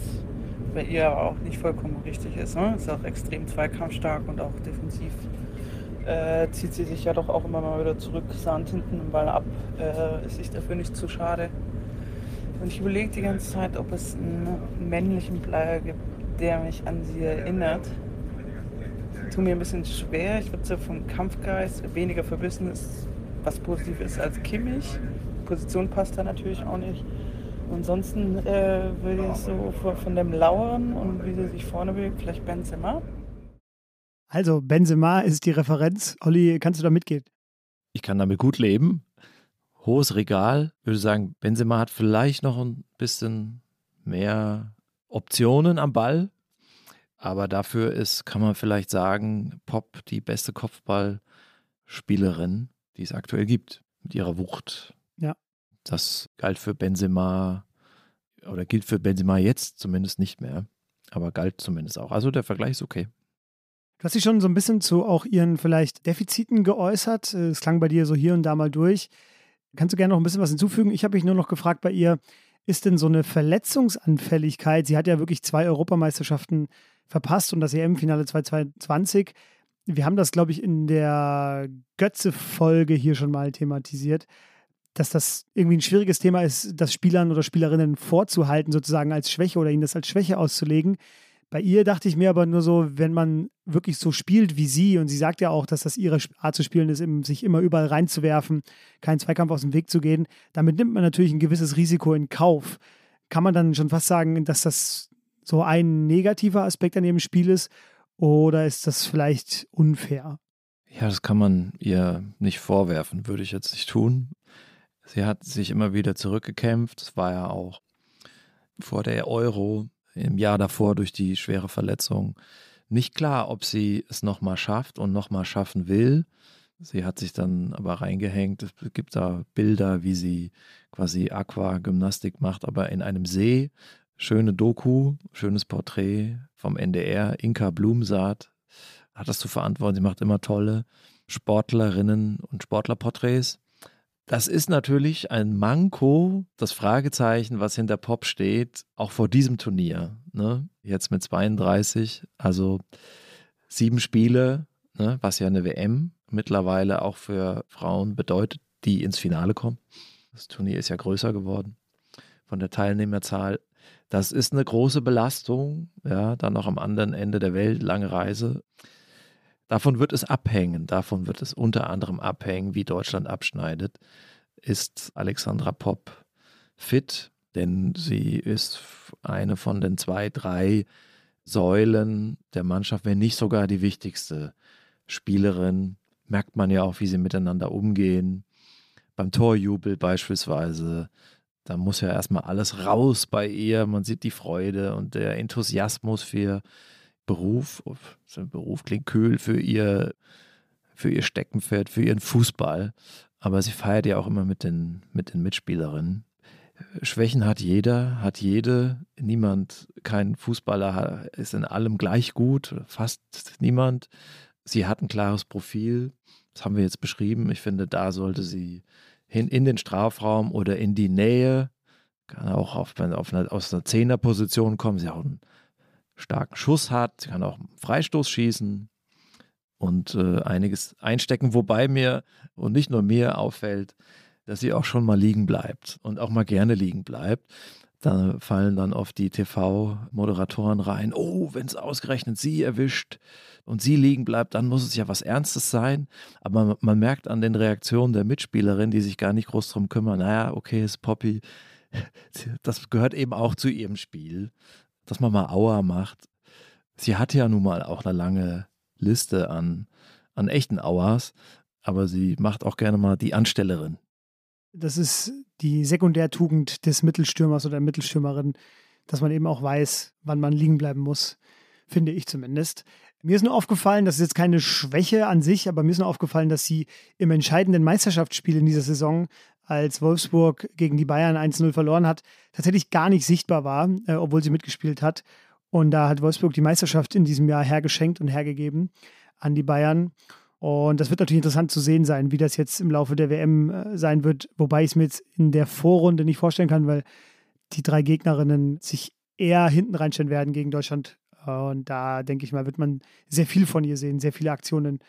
bei ihr auch nicht vollkommen richtig ist. Ne? Ist auch extrem zweikampfstark und auch defensiv äh, zieht sie sich ja doch auch immer mal wieder zurück, sahnt hinten den Ball ab, äh, ist sich dafür nicht zu schade. Und ich überlege die ganze Zeit, ob es einen männlichen Player gibt, der mich an sie erinnert. Tut mir ein bisschen schwer. Ich würde so vom Kampfgeist weniger verbissen ist, was positiv ist als Kimmich. Position passt da natürlich auch nicht. Ansonsten äh, würde ich so von dem Lauern und wie sie sich vorne bewegt, vielleicht Benzema. Also, Benzema ist die Referenz. Olli, kannst du da mitgehen? Ich kann damit gut leben hohes Regal. Ich würde sagen, Benzema hat vielleicht noch ein bisschen mehr Optionen am Ball. Aber dafür ist, kann man vielleicht sagen, Pop die beste Kopfballspielerin, die es aktuell gibt, mit ihrer Wucht. Ja. Das galt für Benzema oder gilt für Benzema jetzt zumindest nicht mehr, aber galt zumindest auch. Also der Vergleich ist okay. Du hast dich schon so ein bisschen zu auch ihren vielleicht Defiziten geäußert. Es klang bei dir so hier und da mal durch. Kannst du gerne noch ein bisschen was hinzufügen? Ich habe mich nur noch gefragt bei ihr, ist denn so eine Verletzungsanfälligkeit? Sie hat ja wirklich zwei Europameisterschaften verpasst und das EM-Finale 2020. Wir haben das, glaube ich, in der Götze-Folge hier schon mal thematisiert, dass das irgendwie ein schwieriges Thema ist, das Spielern oder Spielerinnen vorzuhalten, sozusagen als Schwäche oder ihnen das als Schwäche auszulegen. Bei ihr dachte ich mir aber nur so, wenn man wirklich so spielt wie sie, und sie sagt ja auch, dass das ihre Art zu spielen ist, sich immer überall reinzuwerfen, keinen Zweikampf aus dem Weg zu gehen, damit nimmt man natürlich ein gewisses Risiko in Kauf. Kann man dann schon fast sagen, dass das so ein negativer Aspekt an ihrem Spiel ist, oder ist das vielleicht unfair? Ja, das kann man ihr nicht vorwerfen, würde ich jetzt nicht tun. Sie hat sich immer wieder zurückgekämpft. Es war ja auch vor der Euro im Jahr davor durch die schwere Verletzung nicht klar, ob sie es nochmal schafft und nochmal schaffen will. Sie hat sich dann aber reingehängt. Es gibt da Bilder, wie sie quasi Aquagymnastik macht, aber in einem See. Schöne Doku, schönes Porträt vom NDR. Inka Blumsaat hat das zu verantworten. Sie macht immer tolle Sportlerinnen und Sportlerporträts. Das ist natürlich ein Manko, das Fragezeichen, was hinter Pop steht, auch vor diesem Turnier. Ne? Jetzt mit 32, also sieben Spiele, ne? was ja eine WM mittlerweile auch für Frauen bedeutet, die ins Finale kommen. Das Turnier ist ja größer geworden von der Teilnehmerzahl. Das ist eine große Belastung, ja, dann noch am anderen Ende der Welt, lange Reise. Davon wird es abhängen, davon wird es unter anderem abhängen, wie Deutschland abschneidet. Ist Alexandra Popp fit? Denn sie ist eine von den zwei, drei Säulen der Mannschaft, wenn nicht sogar die wichtigste Spielerin. Merkt man ja auch, wie sie miteinander umgehen. Beim Torjubel beispielsweise, da muss ja erstmal alles raus bei ihr. Man sieht die Freude und der Enthusiasmus für Beruf, Beruf klingt kühl für ihr, für ihr Steckenpferd, für ihren Fußball. Aber sie feiert ja auch immer mit den, mit den Mitspielerinnen. Schwächen hat jeder, hat jede. Niemand, kein Fußballer ist in allem gleich gut, fast niemand. Sie hat ein klares Profil. Das haben wir jetzt beschrieben. Ich finde, da sollte sie hin in den Strafraum oder in die Nähe. Kann auch auf, auf eine, aus einer Zehnerposition kommen. Sie hat auch ein starken Schuss hat, kann auch Freistoß schießen und äh, einiges einstecken, wobei mir und nicht nur mir auffällt, dass sie auch schon mal liegen bleibt und auch mal gerne liegen bleibt. Da fallen dann oft die TV-Moderatoren rein. Oh, wenn es ausgerechnet sie erwischt und sie liegen bleibt, dann muss es ja was Ernstes sein. Aber man, man merkt an den Reaktionen der Mitspielerin, die sich gar nicht groß drum kümmern. Naja, okay, ist Poppy. Das gehört eben auch zu ihrem Spiel dass man mal Auer macht. Sie hat ja nun mal auch eine lange Liste an, an echten Auers. aber sie macht auch gerne mal die Anstellerin. Das ist die Sekundärtugend des Mittelstürmers oder der Mittelstürmerin, dass man eben auch weiß, wann man liegen bleiben muss, finde ich zumindest. Mir ist nur aufgefallen, das ist jetzt keine Schwäche an sich, aber mir ist nur aufgefallen, dass sie im entscheidenden Meisterschaftsspiel in dieser Saison, als Wolfsburg gegen die Bayern 1-0 verloren hat, tatsächlich gar nicht sichtbar war, äh, obwohl sie mitgespielt hat. Und da hat Wolfsburg die Meisterschaft in diesem Jahr hergeschenkt und hergegeben an die Bayern. Und das wird natürlich interessant zu sehen sein, wie das jetzt im Laufe der WM äh, sein wird, wobei ich es mir jetzt in der Vorrunde nicht vorstellen kann, weil die drei Gegnerinnen sich eher hinten reinstellen werden gegen Deutschland und da denke ich mal, wird man sehr viel von ihr sehen, sehr viele Aktionen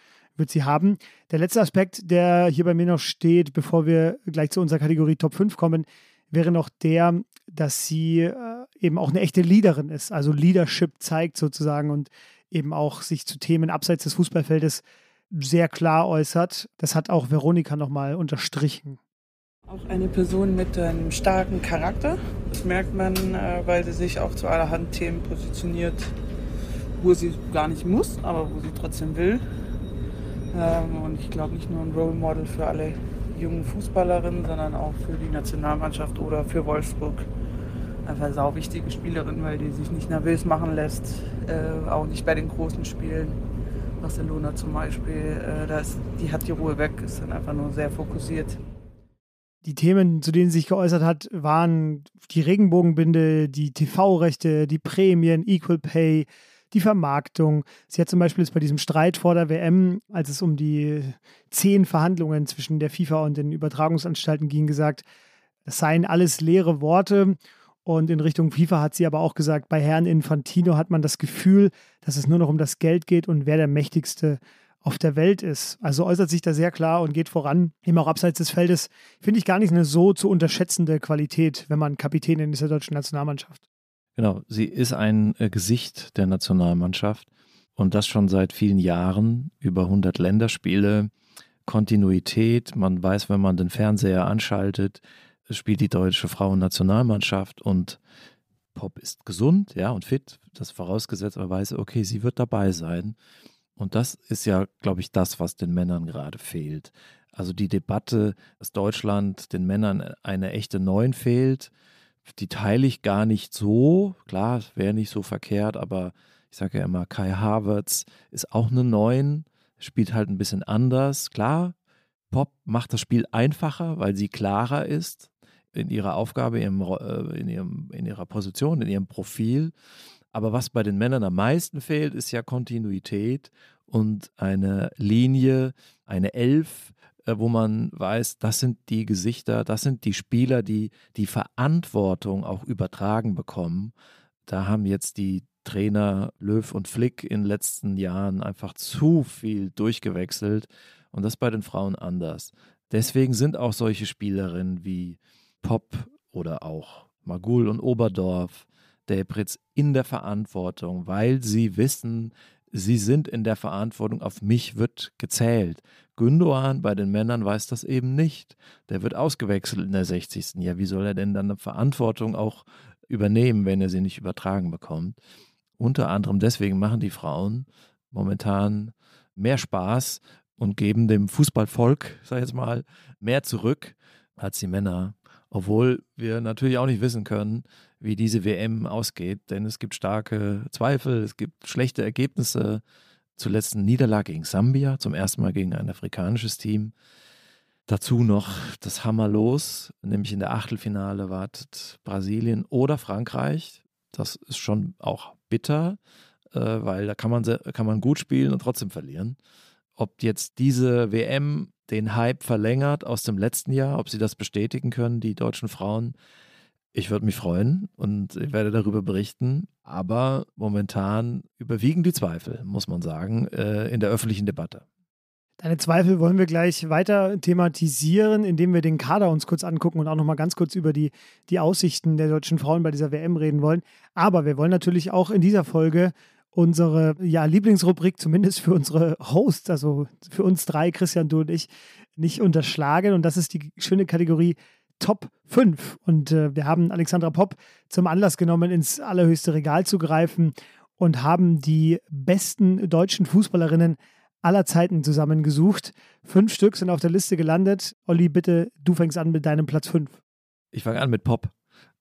wird sie haben. Der letzte Aspekt, der hier bei mir noch steht, bevor wir gleich zu unserer Kategorie Top 5 kommen, wäre noch der, dass sie äh, eben auch eine echte Leaderin ist, also Leadership zeigt sozusagen und eben auch sich zu Themen abseits des Fußballfeldes sehr klar äußert. Das hat auch Veronika nochmal unterstrichen. Auch eine Person mit einem starken Charakter. Das merkt man, äh, weil sie sich auch zu allerhand Themen positioniert, wo sie gar nicht muss, aber wo sie trotzdem will. Ähm, und ich glaube nicht nur ein Role Model für alle jungen Fußballerinnen, sondern auch für die Nationalmannschaft oder für Wolfsburg. Einfach sau wichtige Spielerin, weil die sich nicht nervös machen lässt, äh, auch nicht bei den großen Spielen. Barcelona zum Beispiel, äh, da ist, die hat die Ruhe weg, ist dann einfach nur sehr fokussiert. Die Themen, zu denen sie sich geäußert hat, waren die Regenbogenbinde, die TV-Rechte, die Prämien, Equal Pay, die Vermarktung. Sie hat zum Beispiel jetzt bei diesem Streit vor der WM, als es um die zehn Verhandlungen zwischen der FIFA und den Übertragungsanstalten ging, gesagt, es seien alles leere Worte. Und in Richtung FIFA hat sie aber auch gesagt, bei Herrn Infantino hat man das Gefühl, dass es nur noch um das Geld geht und wer der mächtigste auf der Welt ist. Also äußert sich da sehr klar und geht voran, eben auch abseits des Feldes. Finde ich gar nicht eine so zu unterschätzende Qualität, wenn man Kapitänin ist der deutschen Nationalmannschaft. Genau, sie ist ein äh, Gesicht der Nationalmannschaft und das schon seit vielen Jahren, über 100 Länderspiele, Kontinuität. Man weiß, wenn man den Fernseher anschaltet, spielt die deutsche Frauennationalmannschaft und Pop ist gesund, ja, und fit. Das vorausgesetzt, aber weiß, okay, sie wird dabei sein. Und das ist ja, glaube ich, das, was den Männern gerade fehlt. Also die Debatte, dass Deutschland den Männern eine echte Neun fehlt, die teile ich gar nicht so. Klar, wäre nicht so verkehrt, aber ich sage ja immer, Kai Havertz ist auch eine Neun, spielt halt ein bisschen anders. Klar, Pop macht das Spiel einfacher, weil sie klarer ist in ihrer Aufgabe, in, äh, in, ihrem, in ihrer Position, in ihrem Profil. Aber was bei den Männern am meisten fehlt, ist ja Kontinuität und eine Linie, eine Elf, wo man weiß, das sind die Gesichter, das sind die Spieler, die die Verantwortung auch übertragen bekommen. Da haben jetzt die Trainer Löw und Flick in den letzten Jahren einfach zu viel durchgewechselt und das bei den Frauen anders. Deswegen sind auch solche Spielerinnen wie Pop oder auch Magul und Oberdorf Delpritz in der Verantwortung, weil sie wissen, sie sind in der Verantwortung, auf mich wird gezählt. Gündogan bei den Männern weiß das eben nicht. Der wird ausgewechselt in der 60. Ja, wie soll er denn dann eine Verantwortung auch übernehmen, wenn er sie nicht übertragen bekommt? Unter anderem deswegen machen die Frauen momentan mehr Spaß und geben dem Fußballvolk, sag ich jetzt mal, mehr zurück als die Männer. Obwohl wir natürlich auch nicht wissen können, wie diese WM ausgeht, denn es gibt starke Zweifel, es gibt schlechte Ergebnisse. Zuletzt eine Niederlage gegen Sambia, zum ersten Mal gegen ein afrikanisches Team. Dazu noch das Hammer los, nämlich in der Achtelfinale wartet Brasilien oder Frankreich. Das ist schon auch bitter, äh, weil da kann man, kann man gut spielen und trotzdem verlieren. Ob jetzt diese WM den Hype verlängert aus dem letzten Jahr, ob sie das bestätigen können, die deutschen Frauen, ich würde mich freuen und ich werde darüber berichten. Aber momentan überwiegen die Zweifel, muss man sagen, äh, in der öffentlichen Debatte. Deine Zweifel wollen wir gleich weiter thematisieren, indem wir den Kader uns kurz angucken und auch nochmal ganz kurz über die, die Aussichten der deutschen Frauen bei dieser WM reden wollen. Aber wir wollen natürlich auch in dieser Folge unsere ja, Lieblingsrubrik, zumindest für unsere Hosts, also für uns drei, Christian, du und ich, nicht unterschlagen. Und das ist die schöne Kategorie Top 5. Und äh, wir haben Alexandra Popp zum Anlass genommen, ins allerhöchste Regal zu greifen und haben die besten deutschen Fußballerinnen aller Zeiten zusammengesucht. Fünf Stück sind auf der Liste gelandet. Olli, bitte, du fängst an mit deinem Platz fünf. Ich fange an mit Pop.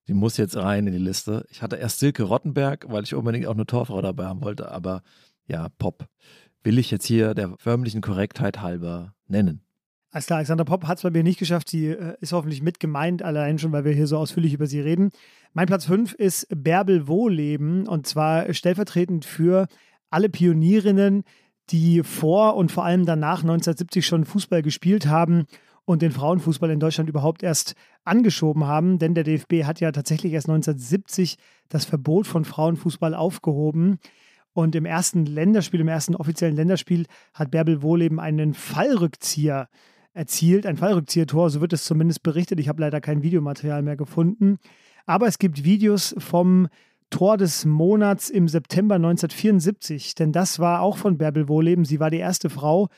Die muss jetzt rein in die Liste. Ich hatte erst Silke Rottenberg, weil ich unbedingt auch eine Torfrau dabei haben wollte, aber ja, Pop. Will ich jetzt hier der förmlichen Korrektheit halber nennen. Alles klar, Alexander Pop hat es bei mir nicht geschafft. Sie äh, ist hoffentlich mit gemeint, allein schon, weil wir hier so ausführlich über sie reden. Mein Platz 5 ist Bärbel Wohleben und zwar stellvertretend für alle Pionierinnen, die vor und vor allem danach 1970 schon Fußball gespielt haben und den Frauenfußball in Deutschland überhaupt erst angeschoben haben. Denn der DFB hat ja tatsächlich erst 1970 das Verbot von Frauenfußball aufgehoben. Und im ersten Länderspiel, im ersten offiziellen Länderspiel, hat Bärbel Wohleben einen Fallrückzieher erzielt, ein Fallrückziehertor, so wird es zumindest berichtet. Ich habe leider kein Videomaterial mehr gefunden. Aber es gibt Videos vom Tor des Monats im September 1974, denn das war auch von Bärbel Wohleben. Sie war die erste Frau,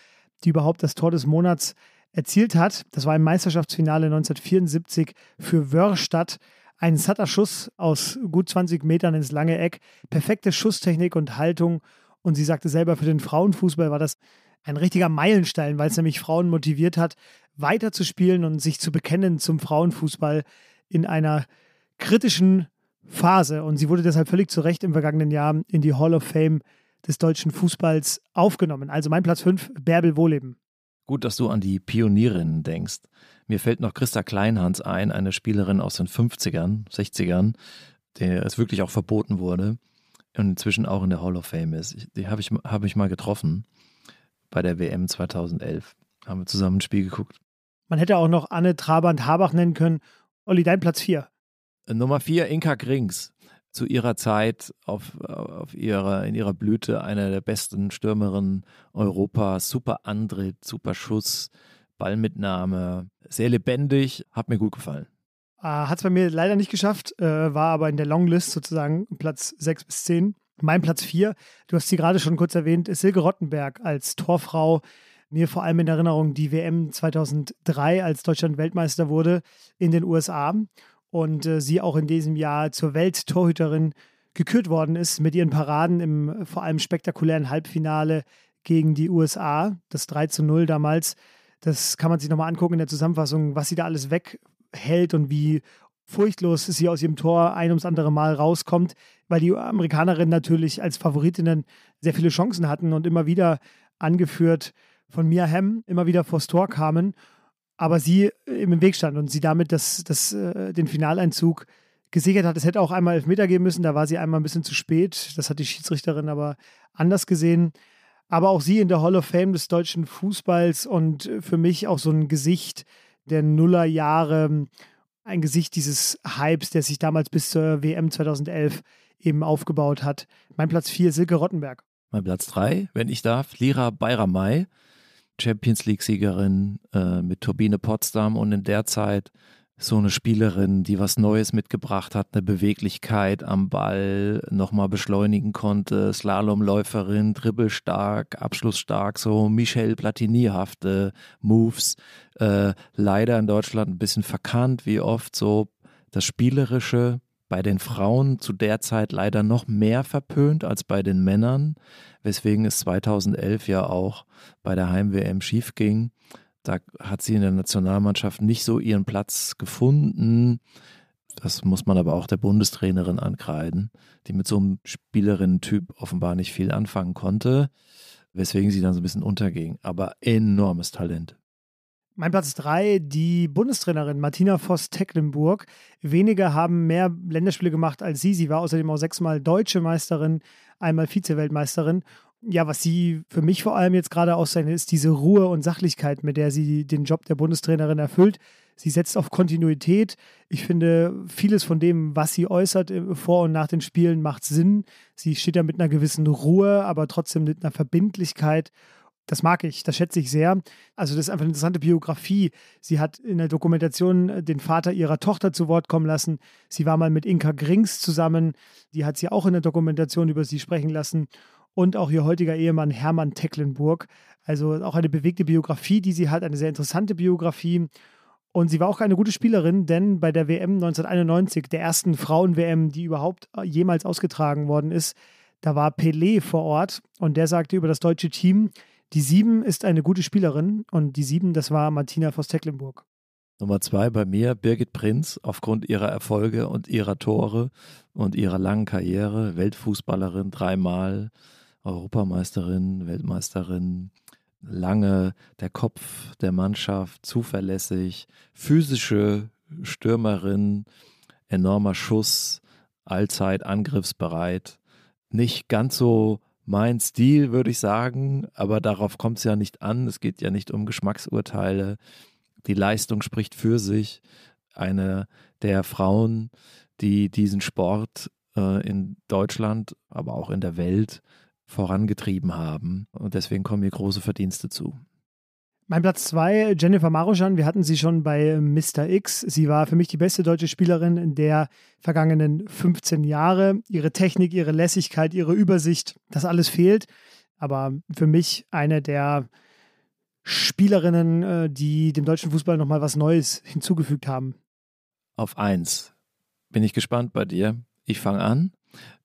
die überhaupt das Tor des Monats erzielt hat. Das war im Meisterschaftsfinale 1974 für Wörstadt. Ein satter Schuss aus gut 20 Metern ins lange Eck. Perfekte Schusstechnik und Haltung. Und sie sagte selber, für den Frauenfußball war das ein richtiger Meilenstein, weil es nämlich Frauen motiviert hat, weiterzuspielen und sich zu bekennen zum Frauenfußball in einer kritischen Phase. Und sie wurde deshalb völlig zu Recht im vergangenen Jahr in die Hall of Fame des deutschen Fußballs aufgenommen. Also mein Platz 5, Bärbel Wohleben. Gut, dass du an die Pionierinnen denkst. Mir fällt noch Christa Kleinhans ein, eine Spielerin aus den 50ern, 60ern, der es wirklich auch verboten wurde und inzwischen auch in der Hall of Fame ist. Die habe ich, hab ich mal getroffen bei der WM 2011. Haben wir zusammen ein Spiel geguckt. Man hätte auch noch Anne Trabant-Habach nennen können. Olli, dein Platz 4. Nummer 4, Inka Grings. Zu ihrer Zeit auf, auf ihrer, in ihrer Blüte eine der besten Stürmerinnen Europas. Super Antritt, super Schuss, Ballmitnahme, sehr lebendig, hat mir gut gefallen. Äh, hat es bei mir leider nicht geschafft, äh, war aber in der Longlist sozusagen Platz 6 bis 10. Mein Platz 4, du hast sie gerade schon kurz erwähnt, ist Silke Rottenberg als Torfrau. Mir vor allem in Erinnerung die WM 2003, als Deutschland Weltmeister wurde in den USA und äh, sie auch in diesem Jahr zur Welttorhüterin gekürt worden ist mit ihren Paraden im vor allem spektakulären Halbfinale gegen die USA, das 3 zu 0 damals. Das kann man sich nochmal angucken in der Zusammenfassung, was sie da alles weghält und wie furchtlos sie aus ihrem Tor ein ums andere Mal rauskommt, weil die Amerikanerinnen natürlich als Favoritinnen sehr viele Chancen hatten und immer wieder angeführt von Mia Hamm immer wieder vors Tor kamen, aber sie im Weg stand und sie damit das, das, äh, den Finaleinzug gesichert hat. Es hätte auch einmal Elfmeter geben müssen, da war sie einmal ein bisschen zu spät. Das hat die Schiedsrichterin aber anders gesehen. Aber auch sie in der Hall of Fame des deutschen Fußballs und für mich auch so ein Gesicht der Nullerjahre ein Gesicht dieses Hypes, der sich damals bis zur WM 2011 eben aufgebaut hat. Mein Platz 4, Silke Rottenberg. Mein Platz 3, wenn ich darf, Lira Bayramay, Champions League-Siegerin äh, mit Turbine Potsdam und in der Zeit so eine Spielerin, die was Neues mitgebracht hat, eine Beweglichkeit am Ball, nochmal beschleunigen konnte, Slalomläuferin, dribbelstark, abschlussstark, so Michel Platini-hafte Moves. Äh, leider in Deutschland ein bisschen verkannt, wie oft so das Spielerische bei den Frauen zu der Zeit leider noch mehr verpönt als bei den Männern, weswegen es 2011 ja auch bei der Heim-WM schief ging. Da hat sie in der Nationalmannschaft nicht so ihren Platz gefunden. Das muss man aber auch der Bundestrainerin ankreiden, die mit so einem Spielerinnen-Typ offenbar nicht viel anfangen konnte, weswegen sie dann so ein bisschen unterging. Aber enormes Talent. Mein Platz 3, die Bundestrainerin Martina Voss-Tecklenburg. Wenige haben mehr Länderspiele gemacht als sie. Sie war außerdem auch sechsmal deutsche Meisterin, einmal Vize-Weltmeisterin ja, was sie für mich vor allem jetzt gerade auszeichnet, ist diese Ruhe und Sachlichkeit, mit der sie den Job der Bundestrainerin erfüllt. Sie setzt auf Kontinuität. Ich finde, vieles von dem, was sie äußert äh, vor und nach den Spielen, macht Sinn. Sie steht da mit einer gewissen Ruhe, aber trotzdem mit einer Verbindlichkeit. Das mag ich, das schätze ich sehr. Also, das ist einfach eine interessante Biografie. Sie hat in der Dokumentation äh, den Vater ihrer Tochter zu Wort kommen lassen. Sie war mal mit Inka Grings zusammen. Die hat sie auch in der Dokumentation über sie sprechen lassen und auch ihr heutiger Ehemann Hermann Tecklenburg. Also auch eine bewegte Biografie, die sie hat, eine sehr interessante Biografie. Und sie war auch eine gute Spielerin, denn bei der WM 1991, der ersten Frauen-WM, die überhaupt äh, jemals ausgetragen worden ist, da war Pelé vor Ort und der sagte über das deutsche Team, Die sieben ist eine gute Spielerin und die sieben, das war Martina Voss-Tecklenburg. Nummer zwei bei mir, Birgit Prinz, aufgrund ihrer Erfolge und ihrer Tore und ihrer langen Karriere, Weltfußballerin, dreimal Europameisterin, Weltmeisterin, lange der Kopf der Mannschaft, zuverlässig, physische Stürmerin, enormer Schuss, allzeit angriffsbereit. Nicht ganz so mein Stil, würde ich sagen, aber darauf kommt es ja nicht an. Es geht ja nicht um Geschmacksurteile. Die Leistung spricht für sich. Eine der Frauen, die diesen Sport äh, in Deutschland, aber auch in der Welt vorangetrieben haben. Und deswegen kommen ihr große Verdienste zu. Mein Platz zwei, Jennifer Maruschan. Wir hatten sie schon bei Mr. X. Sie war für mich die beste deutsche Spielerin in der vergangenen 15 Jahre. Ihre Technik, ihre Lässigkeit, ihre Übersicht, das alles fehlt. Aber für mich eine der Spielerinnen, äh, die dem deutschen Fußball nochmal was Neues hinzugefügt haben. Auf eins bin ich gespannt bei dir. Ich fange an.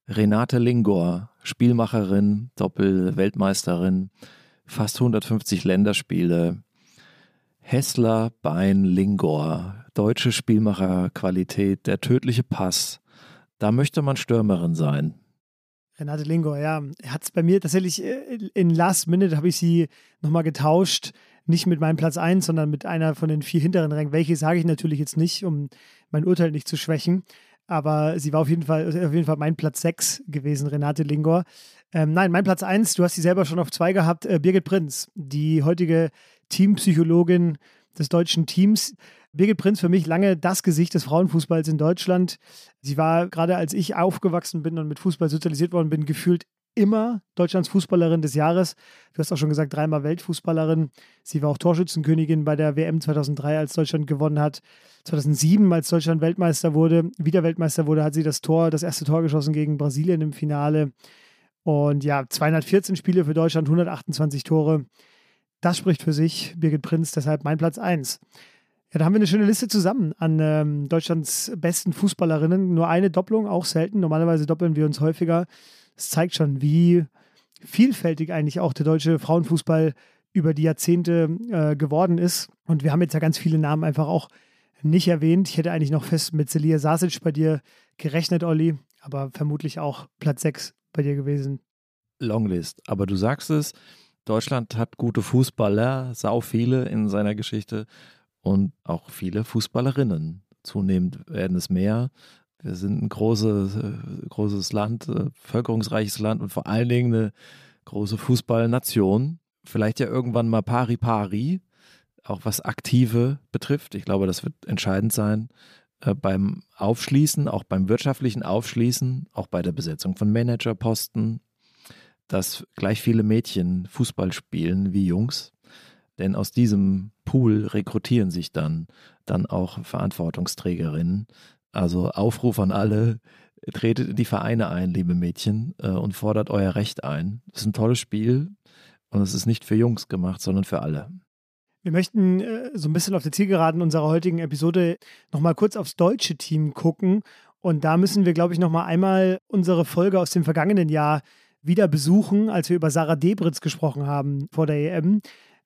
Renate Lingor, Spielmacherin, Doppel-Weltmeisterin, fast 150 Länderspiele. Hessler, Bein, Lingor, deutsche Spielmacherqualität, der tödliche Pass. Da möchte man Stürmerin sein. Renate Lingor, ja. Hat es bei mir tatsächlich äh, in Last Minute habe ich sie nochmal getauscht. Nicht mit meinem Platz 1, sondern mit einer von den vier hinteren Rängen. Welche sage ich natürlich jetzt nicht, um mein Urteil nicht zu schwächen. Aber sie war auf jeden Fall, auf jeden Fall mein Platz 6 gewesen, Renate Lingor. Ähm, nein, mein Platz 1, du hast sie selber schon auf 2 gehabt, äh, Birgit Prinz, die heutige Teampsychologin des deutschen Teams. Birgit Prinz für mich lange das Gesicht des Frauenfußballs in Deutschland. Sie war gerade als ich aufgewachsen bin und mit Fußball sozialisiert worden bin, gefühlt immer Deutschlands Fußballerin des Jahres. Du hast auch schon gesagt, dreimal Weltfußballerin. Sie war auch Torschützenkönigin bei der WM 2003, als Deutschland gewonnen hat. 2007, als Deutschland Weltmeister wurde, wieder Weltmeister wurde, hat sie das Tor, das erste Tor geschossen gegen Brasilien im Finale. Und ja, 214 Spiele für Deutschland, 128 Tore. Das spricht für sich. Birgit Prinz, deshalb mein Platz 1. Ja, da haben wir eine schöne Liste zusammen an ähm, Deutschlands besten Fußballerinnen. Nur eine Doppelung, auch selten. Normalerweise doppeln wir uns häufiger. Es zeigt schon, wie vielfältig eigentlich auch der deutsche Frauenfußball über die Jahrzehnte äh, geworden ist. Und wir haben jetzt ja ganz viele Namen einfach auch nicht erwähnt. Ich hätte eigentlich noch fest mit Celia Sasic bei dir gerechnet, Olli, aber vermutlich auch Platz 6 bei dir gewesen. Longlist. Aber du sagst es, Deutschland hat gute Fußballer, sau viele in seiner Geschichte und auch viele Fußballerinnen. Zunehmend werden es mehr. Wir sind ein großes, äh, großes Land, äh, bevölkerungsreiches Land und vor allen Dingen eine große Fußballnation. Vielleicht ja irgendwann mal pari pari, auch was Aktive betrifft. Ich glaube, das wird entscheidend sein äh, beim Aufschließen, auch beim wirtschaftlichen Aufschließen, auch bei der Besetzung von Managerposten, dass gleich viele Mädchen Fußball spielen wie Jungs. Denn aus diesem Pool rekrutieren sich dann, dann auch Verantwortungsträgerinnen. Also Aufruf an alle, tretet in die Vereine ein, liebe Mädchen, äh, und fordert euer Recht ein. Das ist ein tolles Spiel und es ist nicht für Jungs gemacht, sondern für alle. Wir möchten äh, so ein bisschen auf der Zielgeraden unserer heutigen Episode nochmal kurz aufs deutsche Team gucken. Und da müssen wir, glaube ich, nochmal einmal unsere Folge aus dem vergangenen Jahr wieder besuchen, als wir über Sarah Debritz gesprochen haben vor der EM.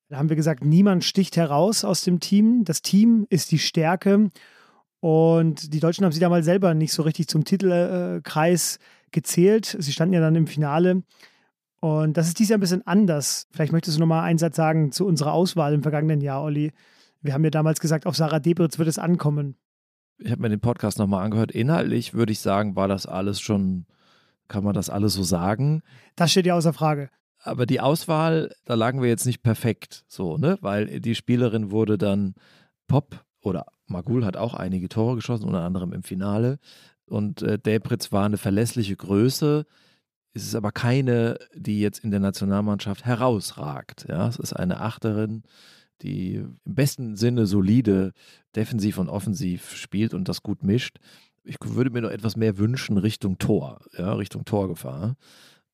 Da haben wir gesagt, niemand sticht heraus aus dem Team. Das Team ist die Stärke. Und die Deutschen haben sie damals selber nicht so richtig zum Titelkreis gezählt. Sie standen ja dann im Finale. Und das ist dieses Jahr ein bisschen anders. Vielleicht möchtest du nochmal einen Satz sagen zu unserer Auswahl im vergangenen Jahr, Olli. Wir haben ja damals gesagt, auf Sarah Debritz wird es ankommen. Ich habe mir den Podcast nochmal angehört. Inhaltlich würde ich sagen, war das alles schon, kann man das alles so sagen? Das steht ja außer Frage. Aber die Auswahl, da lagen wir jetzt nicht perfekt, so, ne? Weil die Spielerin wurde dann Pop oder Magul hat auch einige Tore geschossen, unter anderem im Finale. Und äh, Debritz war eine verlässliche Größe. Es ist aber keine, die jetzt in der Nationalmannschaft herausragt. Ja, es ist eine Achterin, die im besten Sinne solide defensiv und offensiv spielt und das gut mischt. Ich würde mir noch etwas mehr wünschen Richtung Tor, ja, Richtung Torgefahr.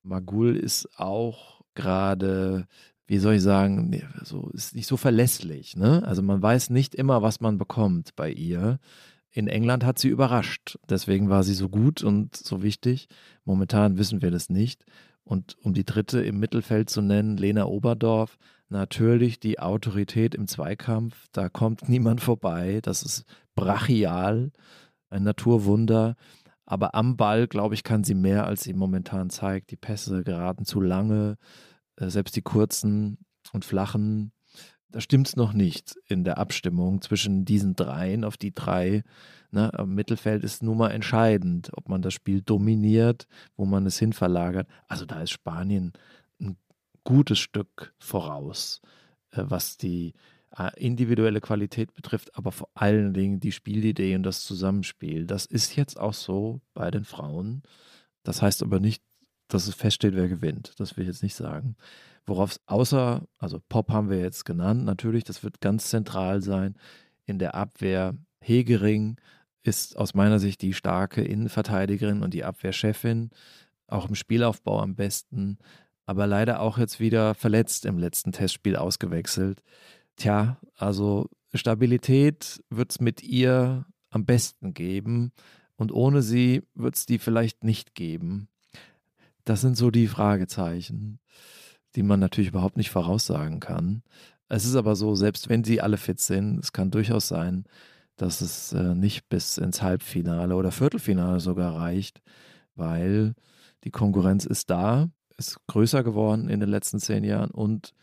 Magul ist auch gerade wie soll ich sagen, so, ist nicht so verlässlich. Ne? Also man weiß nicht immer, was man bekommt bei ihr in England hat sie überrascht. Deswegen war sie so gut und so wichtig. Momentan wissen wir das nicht. Und um die dritte im Mittelfeld zu nennen, Lena Oberdorf, natürlich die Autorität im Zweikampf. Da kommt niemand vorbei. Das ist brachial, ein Naturwunder. Aber am Ball, glaube ich, kann sie mehr, als sie momentan zeigt. Die Pässe geraten zu lange, selbst die kurzen und flachen. Da stimmt es noch nicht in der Abstimmung zwischen diesen dreien auf die drei. Ne, Im Mittelfeld ist nun mal entscheidend, ob man das Spiel dominiert, wo man es hin verlagert. Also da ist Spanien ein gutes Stück voraus, äh, was die äh, individuelle Qualität betrifft, aber vor allen Dingen die Spielidee und das Zusammenspiel. Das ist jetzt auch so bei den Frauen. Das heißt aber nicht, dass es feststeht, wer gewinnt. Das will ich jetzt nicht sagen. Worauf es außer, also Pop haben wir jetzt genannt, natürlich, das wird ganz zentral sein in der Abwehr. Hegering ist aus meiner Sicht die starke Innenverteidigerin und die Abwehrchefin, auch im Spielaufbau am besten, aber leider auch jetzt wieder verletzt im letzten Testspiel ausgewechselt. Tja, also Stabilität wird es mit ihr am besten geben und ohne sie wird es die vielleicht nicht geben. Das sind so die Fragezeichen, die man natürlich überhaupt nicht voraussagen kann. Es ist aber so, selbst wenn sie alle fit sind, es kann durchaus sein, dass es äh, nicht bis ins Halbfinale oder Viertelfinale sogar reicht, weil die Konkurrenz ist da, ist größer geworden in den letzten zehn Jahren und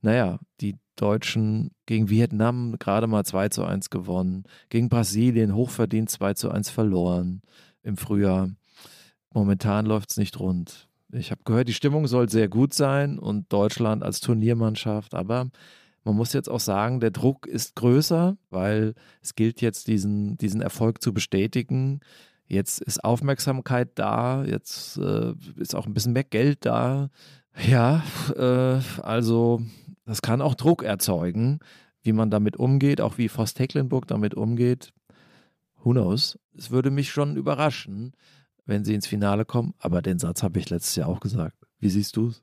naja, die Deutschen gegen Vietnam gerade mal 2 zu 1 gewonnen, gegen Brasilien hochverdient 2 zu 1 verloren im Frühjahr. Momentan läuft es nicht rund. Ich habe gehört, die Stimmung soll sehr gut sein und Deutschland als Turniermannschaft, aber man muss jetzt auch sagen, der Druck ist größer, weil es gilt jetzt, diesen, diesen Erfolg zu bestätigen. Jetzt ist Aufmerksamkeit da, jetzt äh, ist auch ein bisschen mehr Geld da. Ja, äh, also das kann auch Druck erzeugen, wie man damit umgeht, auch wie Forst Tecklenburg damit umgeht. Who knows? Es würde mich schon überraschen, wenn sie ins Finale kommen, aber den Satz habe ich letztes Jahr auch gesagt. Wie siehst du es?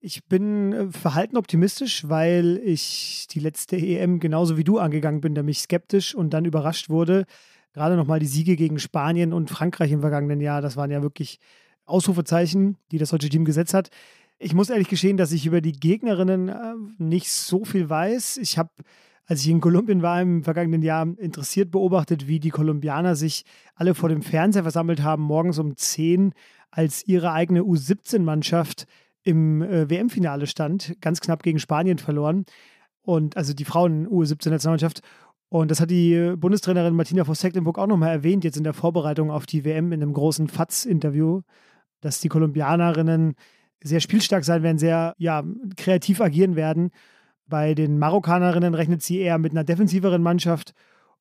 Ich bin äh, verhalten optimistisch, weil ich die letzte EM genauso wie du angegangen bin, nämlich skeptisch und dann überrascht wurde. Gerade nochmal die Siege gegen Spanien und Frankreich im vergangenen Jahr, das waren ja wirklich Ausrufezeichen, die das deutsche Team gesetzt hat. Ich muss ehrlich gestehen, dass ich über die Gegnerinnen äh, nicht so viel weiß. Ich habe, als ich in Kolumbien war im vergangenen Jahr, interessiert beobachtet, wie die Kolumbianer sich alle vor dem Fernseher versammelt haben, morgens um 10, als ihre eigene U17-Mannschaft im äh, WM-Finale stand, ganz knapp gegen Spanien verloren. Und also die Frauen-U17-Nationalmannschaft. Und das hat die äh, Bundestrainerin Martina Voss-Tecklenburg auch nochmal erwähnt, jetzt in der Vorbereitung auf die WM in einem großen FATS-Interview, dass die Kolumbianerinnen sehr spielstark sein werden, sehr ja, kreativ agieren werden. Bei den Marokkanerinnen rechnet sie eher mit einer defensiveren Mannschaft.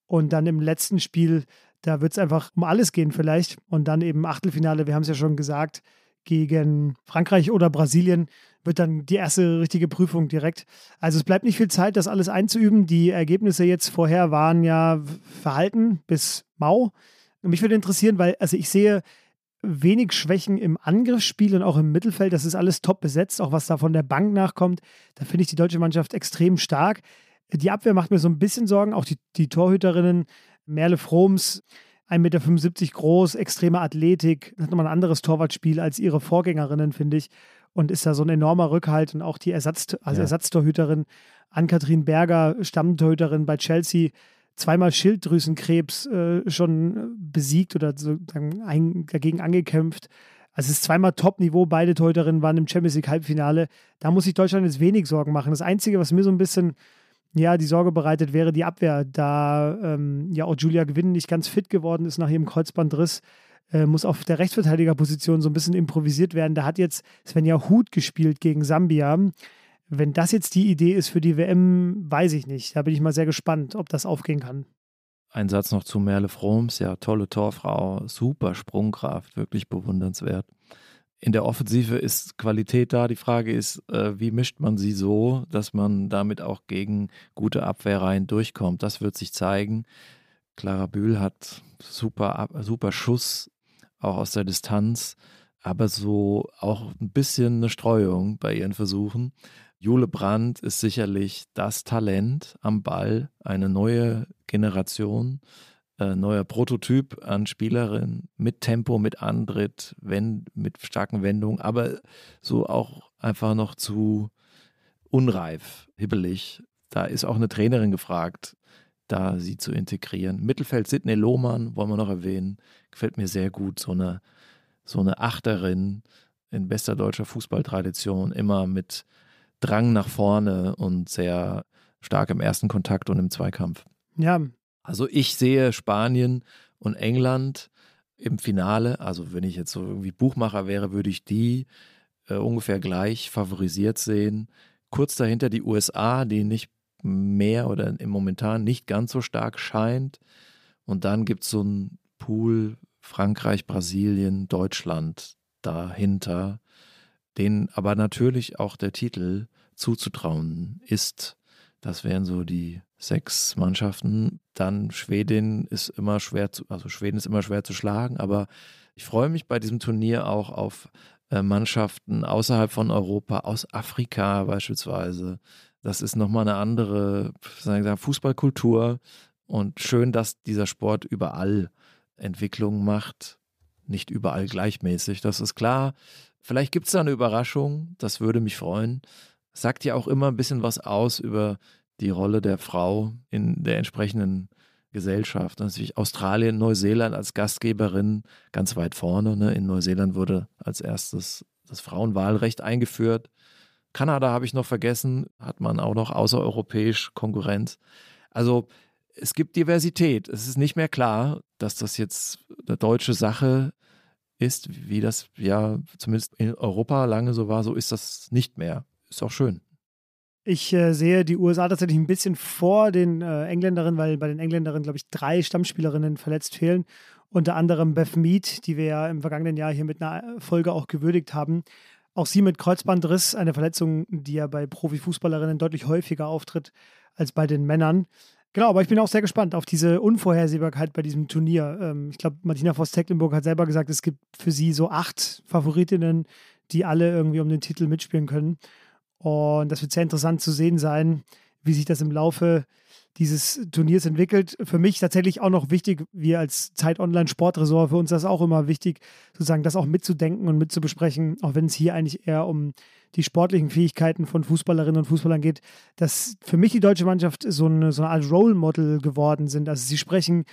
Und dann im letzten Spiel, da wird es einfach um alles gehen vielleicht. Und dann eben Achtelfinale, wir haben es ja schon gesagt, gegen Frankreich oder Brasilien wird dann die erste richtige Prüfung direkt. Also es bleibt nicht viel Zeit, das alles einzuüben. Die Ergebnisse jetzt vorher waren ja verhalten bis mau. Mich würde interessieren, weil also ich sehe wenig Schwächen im Angriffsspiel und auch im Mittelfeld. Das ist alles top besetzt, auch was da von der Bank nachkommt. Da finde ich die deutsche Mannschaft extrem stark. Die Abwehr macht mir so ein bisschen Sorgen, auch die, die Torhüterinnen. Merle Froms, 1,75 Meter groß, extreme Athletik, hat nochmal ein anderes Torwartspiel als ihre Vorgängerinnen, finde ich. Und ist da so ein enormer Rückhalt und auch die Ersatz, also ja. Ersatztorhüterin Ann-Kathrin Berger, Stammtorhüterin bei Chelsea, zweimal Schilddrüsenkrebs äh, schon besiegt oder sozusagen ein, dagegen angekämpft. Also es ist zweimal Top-Niveau. Beide Torhüterinnen waren im Champions League Halbfinale. Da muss sich Deutschland jetzt wenig Sorgen machen. Das Einzige, was mir so ein bisschen ja, die Sorge bereitet, wäre die Abwehr. Da ähm, ja auch Julia Gewinn nicht ganz fit geworden ist nach ihrem Kreuzbandriss, äh, muss auf der Rechtsverteidigerposition so ein bisschen improvisiert werden. Da hat jetzt Svenja Huth gespielt gegen Sambia. Wenn das jetzt die Idee ist für die WM, weiß ich nicht. Da bin ich mal sehr gespannt, ob das aufgehen kann. Ein Satz noch zu Merle Froms, ja, tolle Torfrau, super Sprungkraft, wirklich bewundernswert. In der Offensive ist Qualität da. Die Frage ist, äh, wie mischt man sie so, dass man damit auch gegen gute Abwehrreihen durchkommt? Das wird sich zeigen. Clara Bühl hat super, super Schuss, auch aus der Distanz, aber so auch ein bisschen eine Streuung bei ihren Versuchen. Jule Brandt ist sicherlich das Talent am Ball, eine neue Generation. äh, neuer Prototyp an Spielerin mit Tempo, mit Antritt, wenn, mit starken Wendungen, aber so auch einfach noch zu unreif, hibbelig. Da ist auch eine Trainerin gefragt, da sie zu integrieren. Mittelfeld Sidney Lohmann wollen wir noch erwähnen. Gefällt mir sehr gut. So eine, so eine Achterin in bester deutscher Fußballtradition, immer mit Drang nach vorne und sehr stark im ersten Kontakt und im Zweikampf. Ja. Also ich sehe Spanien und England im Finale. Also wenn ich jetzt so irgendwie Buchmacher wäre, würde ich die äh, ungefähr gleich favorisiert sehen. Kurz dahinter die USA, die nicht mehr oder im Momentan nicht ganz so stark scheint. Und dann gibt es so einen Pool Frankreich, Brasilien, Deutschland dahinter, denen aber natürlich auch der Titel zuzutrauen ist. Das wären so die sechs Mannschaften. Dann Schweden ist immer schwer zu, also Schweden ist immer schwer zu schlagen, aber ich freue mich bei diesem Turnier auch auf äh, Mannschaften außerhalb von Europa, aus Afrika beispielsweise. Das ist nochmal eine andere Fußballkultur und schön, dass dieser Sport überall Entwicklungen macht, nicht überall gleichmäßig, das ist klar. Vielleicht gibt es da eine Überraschung, das würde mich freuen. Sagt ja auch immer ein bisschen was aus über die Rolle der Frau in der entsprechenden Gesellschaft. Natürlich Australien, Neuseeland als Gastgeberin ganz weit vorne. Ne? In Neuseeland wurde als erstes das Frauenwahlrecht eingeführt. Kanada habe ich noch vergessen, hat man auch noch außereuropäisch Konkurrenz. Also es gibt Diversität. Es ist nicht mehr klar, dass das jetzt eine deutsche Sache ist, wie das ja zumindest in Europa lange so war. So ist das nicht mehr. Ist auch schön. Ich äh, sehe die USA tatsächlich ein bisschen vor den äh, Engländerinnen, weil bei den Engländerinnen, glaube ich, drei Stammspielerinnen verletzt fehlen. Unter anderem Beth Mead, die wir ja im vergangenen Jahr hier mit einer Folge auch gewürdigt haben. Auch sie mit Kreuzbandriss, eine Verletzung, die ja bei Profifußballerinnen deutlich häufiger auftritt als bei den Männern. Genau, aber ich bin auch sehr gespannt auf diese Unvorhersehbarkeit bei diesem Turnier. Ähm, ich glaube, Martina Voss-Tecklenburg hat selber gesagt, es gibt für sie so acht Favoritinnen, die alle irgendwie um den Titel mitspielen können. Und das wird sehr interessant zu sehen sein, wie sich das im Laufe dieses Turniers entwickelt. Für mich tatsächlich auch noch wichtig, wir als Zeit Online Sportresort, für uns das auch immer wichtig, sozusagen das auch mitzudenken und mitzubesprechen, auch wenn es hier eigentlich eher um die sportlichen Fähigkeiten von Fußballerinnen und Fußballern geht, dass für mich die deutsche Mannschaft so eine, so eine Art Role Model geworden sind. Also sie sprechen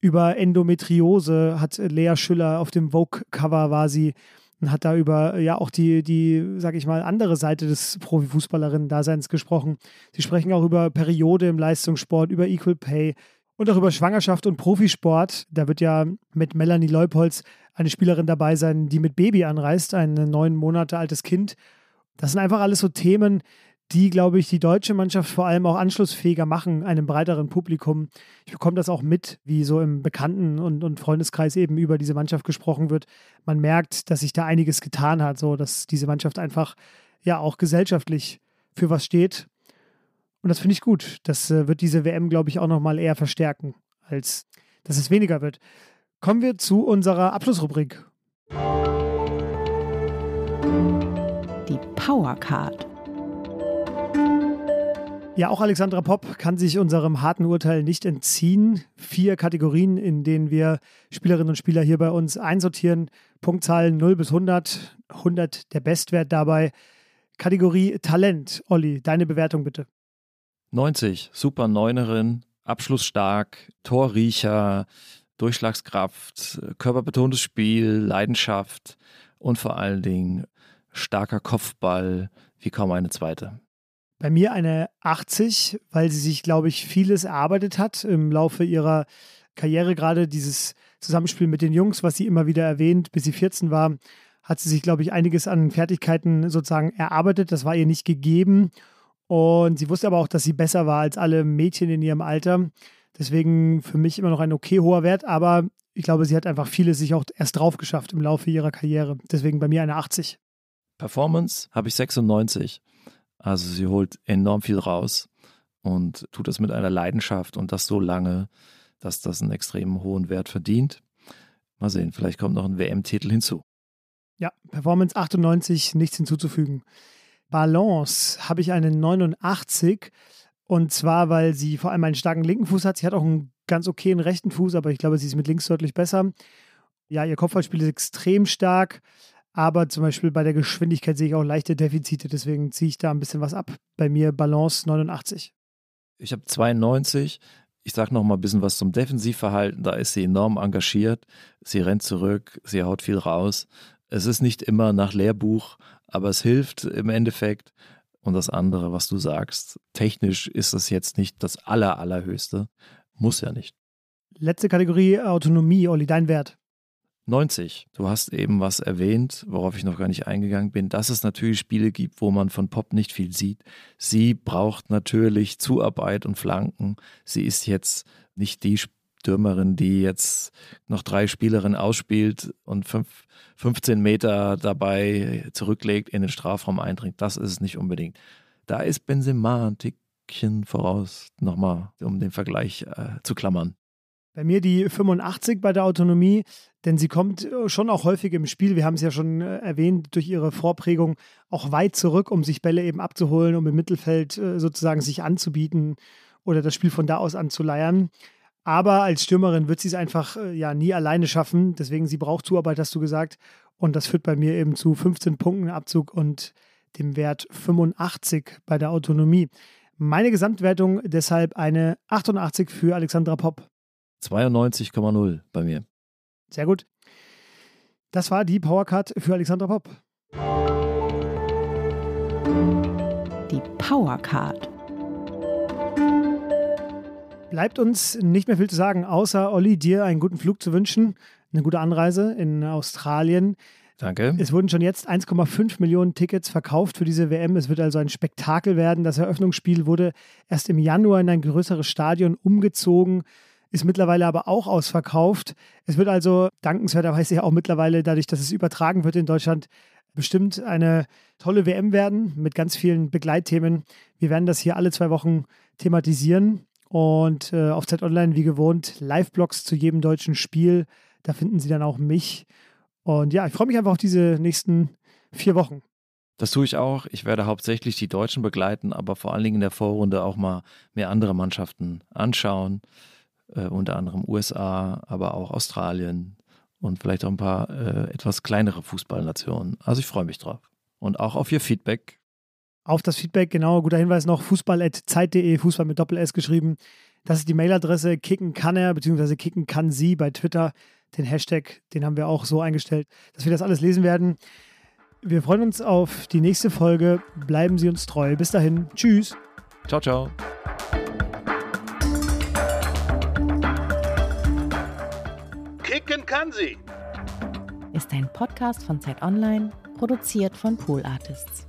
über Endometriose, hat Lea Schüller auf dem Vogue-Cover war sie und hat da über ja auch die, die, sag ich mal, andere Seite des Profifußballerinnen-Daseins gesprochen. Sie sprechen auch über Periode im Leistungssport, über Equal Pay und auch über Schwangerschaft und Profisport. Da wird ja mit Melanie Leupolz eine Spielerin dabei sein, die mit Baby anreist, ein neun Monate altes Kind. Das sind einfach alles so Themen, die, glaube ich, die deutsche Mannschaft vor allem auch anschlussfähiger machen, einem breiteren Publikum. Ich bekomme das auch mit, wie so im Bekannten- und, und Freundeskreis eben über diese Mannschaft gesprochen wird. Man merkt, dass sich da einiges getan hat, so dass diese Mannschaft einfach ja auch gesellschaftlich für was steht. Und das finde ich gut. Das äh, wird diese WM, glaube ich, auch nochmal eher verstärken, als dass es weniger wird. Kommen wir zu unserer Abschlussrubrik. Die Powercard. Ja, auch Alexandra Popp kann sich unserem harten Urteil nicht entziehen. Vier Kategorien, in denen wir Spielerinnen und Spieler hier bei uns einsortieren. Punktzahlen 0 bis 100. 100 der Bestwert dabei. Kategorie Talent. Olli, deine Bewertung bitte. 90, super Neunerin, abschlussstark, Torriecher, Durchschlagskraft, körperbetontes Spiel, Leidenschaft und vor allen Dingen starker Kopfball wie kaum eine zweite. Bei mir eine 80, weil sie sich, glaube ich, vieles erarbeitet hat im Laufe ihrer Karriere. Gerade dieses Zusammenspiel mit den Jungs, was sie immer wieder erwähnt, bis sie 14 war, hat sie sich, glaube ich, einiges an Fertigkeiten sozusagen erarbeitet. Das war ihr nicht gegeben. Und sie wusste aber auch, dass sie besser war als alle Mädchen in ihrem Alter. Deswegen für mich immer noch ein okay hoher Wert, aber ich glaube, sie hat einfach vieles sich auch erst drauf geschafft im Laufe ihrer Karriere. Deswegen bei mir eine 80. Performance habe ich 96. Also sie holt enorm viel raus und tut das mit einer Leidenschaft und das so lange, dass das einen extrem hohen Wert verdient. Mal sehen, vielleicht kommt noch ein WM-Titel hinzu. Ja, Performance 98, nichts hinzuzufügen. Balance habe ich eine 89 Und zwar, weil sie vor allem einen starken linken Fuß hat. Sie hat auch einen ganz okayen rechten Fuß, aber ich glaube, sie ist mit links deutlich besser. Ja, ihr Kopfballspiel ist extrem stark, aber zum Beispiel bei der Geschwindigkeit sehe ich auch leichte Defizite. Deswegen ziehe ich da ein bisschen was ab. Bei mir Balance 89. Ich habe 92. Ich sage noch mal ein bisschen was zum Defensivverhalten. Da ist sie enorm engagiert. Sie rennt zurück, sie haut viel raus. Es ist nicht immer nach Lehrbuch, aber es hilft im Endeffekt. Und das andere, was du sagst, technisch ist es jetzt nicht das aller, allerhöchste. Muss ja nicht. Letzte Kategorie Autonomie, Olli, dein Wert. 90. Du hast eben was erwähnt, worauf ich noch gar nicht eingegangen bin, dass es natürlich Spiele gibt, wo man von Pop nicht viel sieht. Sie braucht natürlich Zuarbeit und Flanken. Sie ist jetzt nicht die Stürmerin, die jetzt noch drei Spielerinnen ausspielt und fünf, 15 Meter dabei zurücklegt, in den Strafraum eindringt. Das ist es nicht unbedingt. Da ist Benzema ein Tickchen voraus, nochmal, um den Vergleich äh, zu klammern. Bei mir die 85 bei der Autonomie, denn sie kommt äh, schon auch häufig im Spiel, wir haben es ja schon äh, erwähnt, durch ihre Vorprägung auch weit zurück, um sich Bälle eben abzuholen, um im Mittelfeld äh, sozusagen sich anzubieten oder das Spiel von da aus anzuleiern. Aber als Stürmerin wird sie es einfach ja nie alleine schaffen. Deswegen, sie braucht Zuarbeit, hast du gesagt. Und das führt bei mir eben zu 15 Punkten Abzug und dem Wert 85 bei der Autonomie. Meine Gesamtwertung deshalb eine 88 für Alexandra Popp. 92,0 bei mir. Sehr gut. Das war die Powercard für Alexandra Popp. Die Powercard. Bleibt uns nicht mehr viel zu sagen, außer Olli, dir einen guten Flug zu wünschen, eine gute Anreise in Australien. Danke. Es wurden schon jetzt 1,5 Millionen Tickets verkauft für diese WM. Es wird also ein Spektakel werden. Das Eröffnungsspiel wurde erst im Januar in ein größeres Stadion umgezogen ist mittlerweile aber auch ausverkauft. Es wird also dankenswerterweise ja auch mittlerweile, dadurch, dass es übertragen wird in Deutschland, bestimmt eine tolle WM werden mit ganz vielen Begleitthemen. Wir werden das hier alle zwei Wochen thematisieren und äh, auf Z Online wie gewohnt Live-Blogs zu jedem deutschen Spiel. Da finden Sie dann auch mich. Und ja, ich freue mich einfach auf diese nächsten vier Wochen. Das tue ich auch. Ich werde hauptsächlich die Deutschen begleiten, aber vor allen Dingen in der Vorrunde auch mal mehr andere Mannschaften anschauen äh, unter anderem USA, aber auch Australien und vielleicht auch ein paar äh, etwas kleinere Fußballnationen. Also ich freue mich drauf. Und auch auf Ihr Feedback. Auf das Feedback, genau, guter Hinweis noch, fußball.zeit.de, Fußball mit Doppel-S geschrieben. Das ist die Mailadresse, kicken kann er, beziehungsweise kicken kann sie bei Twitter. Den Hashtag, den haben wir auch so eingestellt, dass wir das alles lesen werden. Wir freuen uns auf die nächste Folge. Bleiben Sie uns treu. Bis dahin. Tschüss. Ciao, ciao. Kicken kann sie. Ist ein Podcast von Zeit Online, produziert von Pool Artists.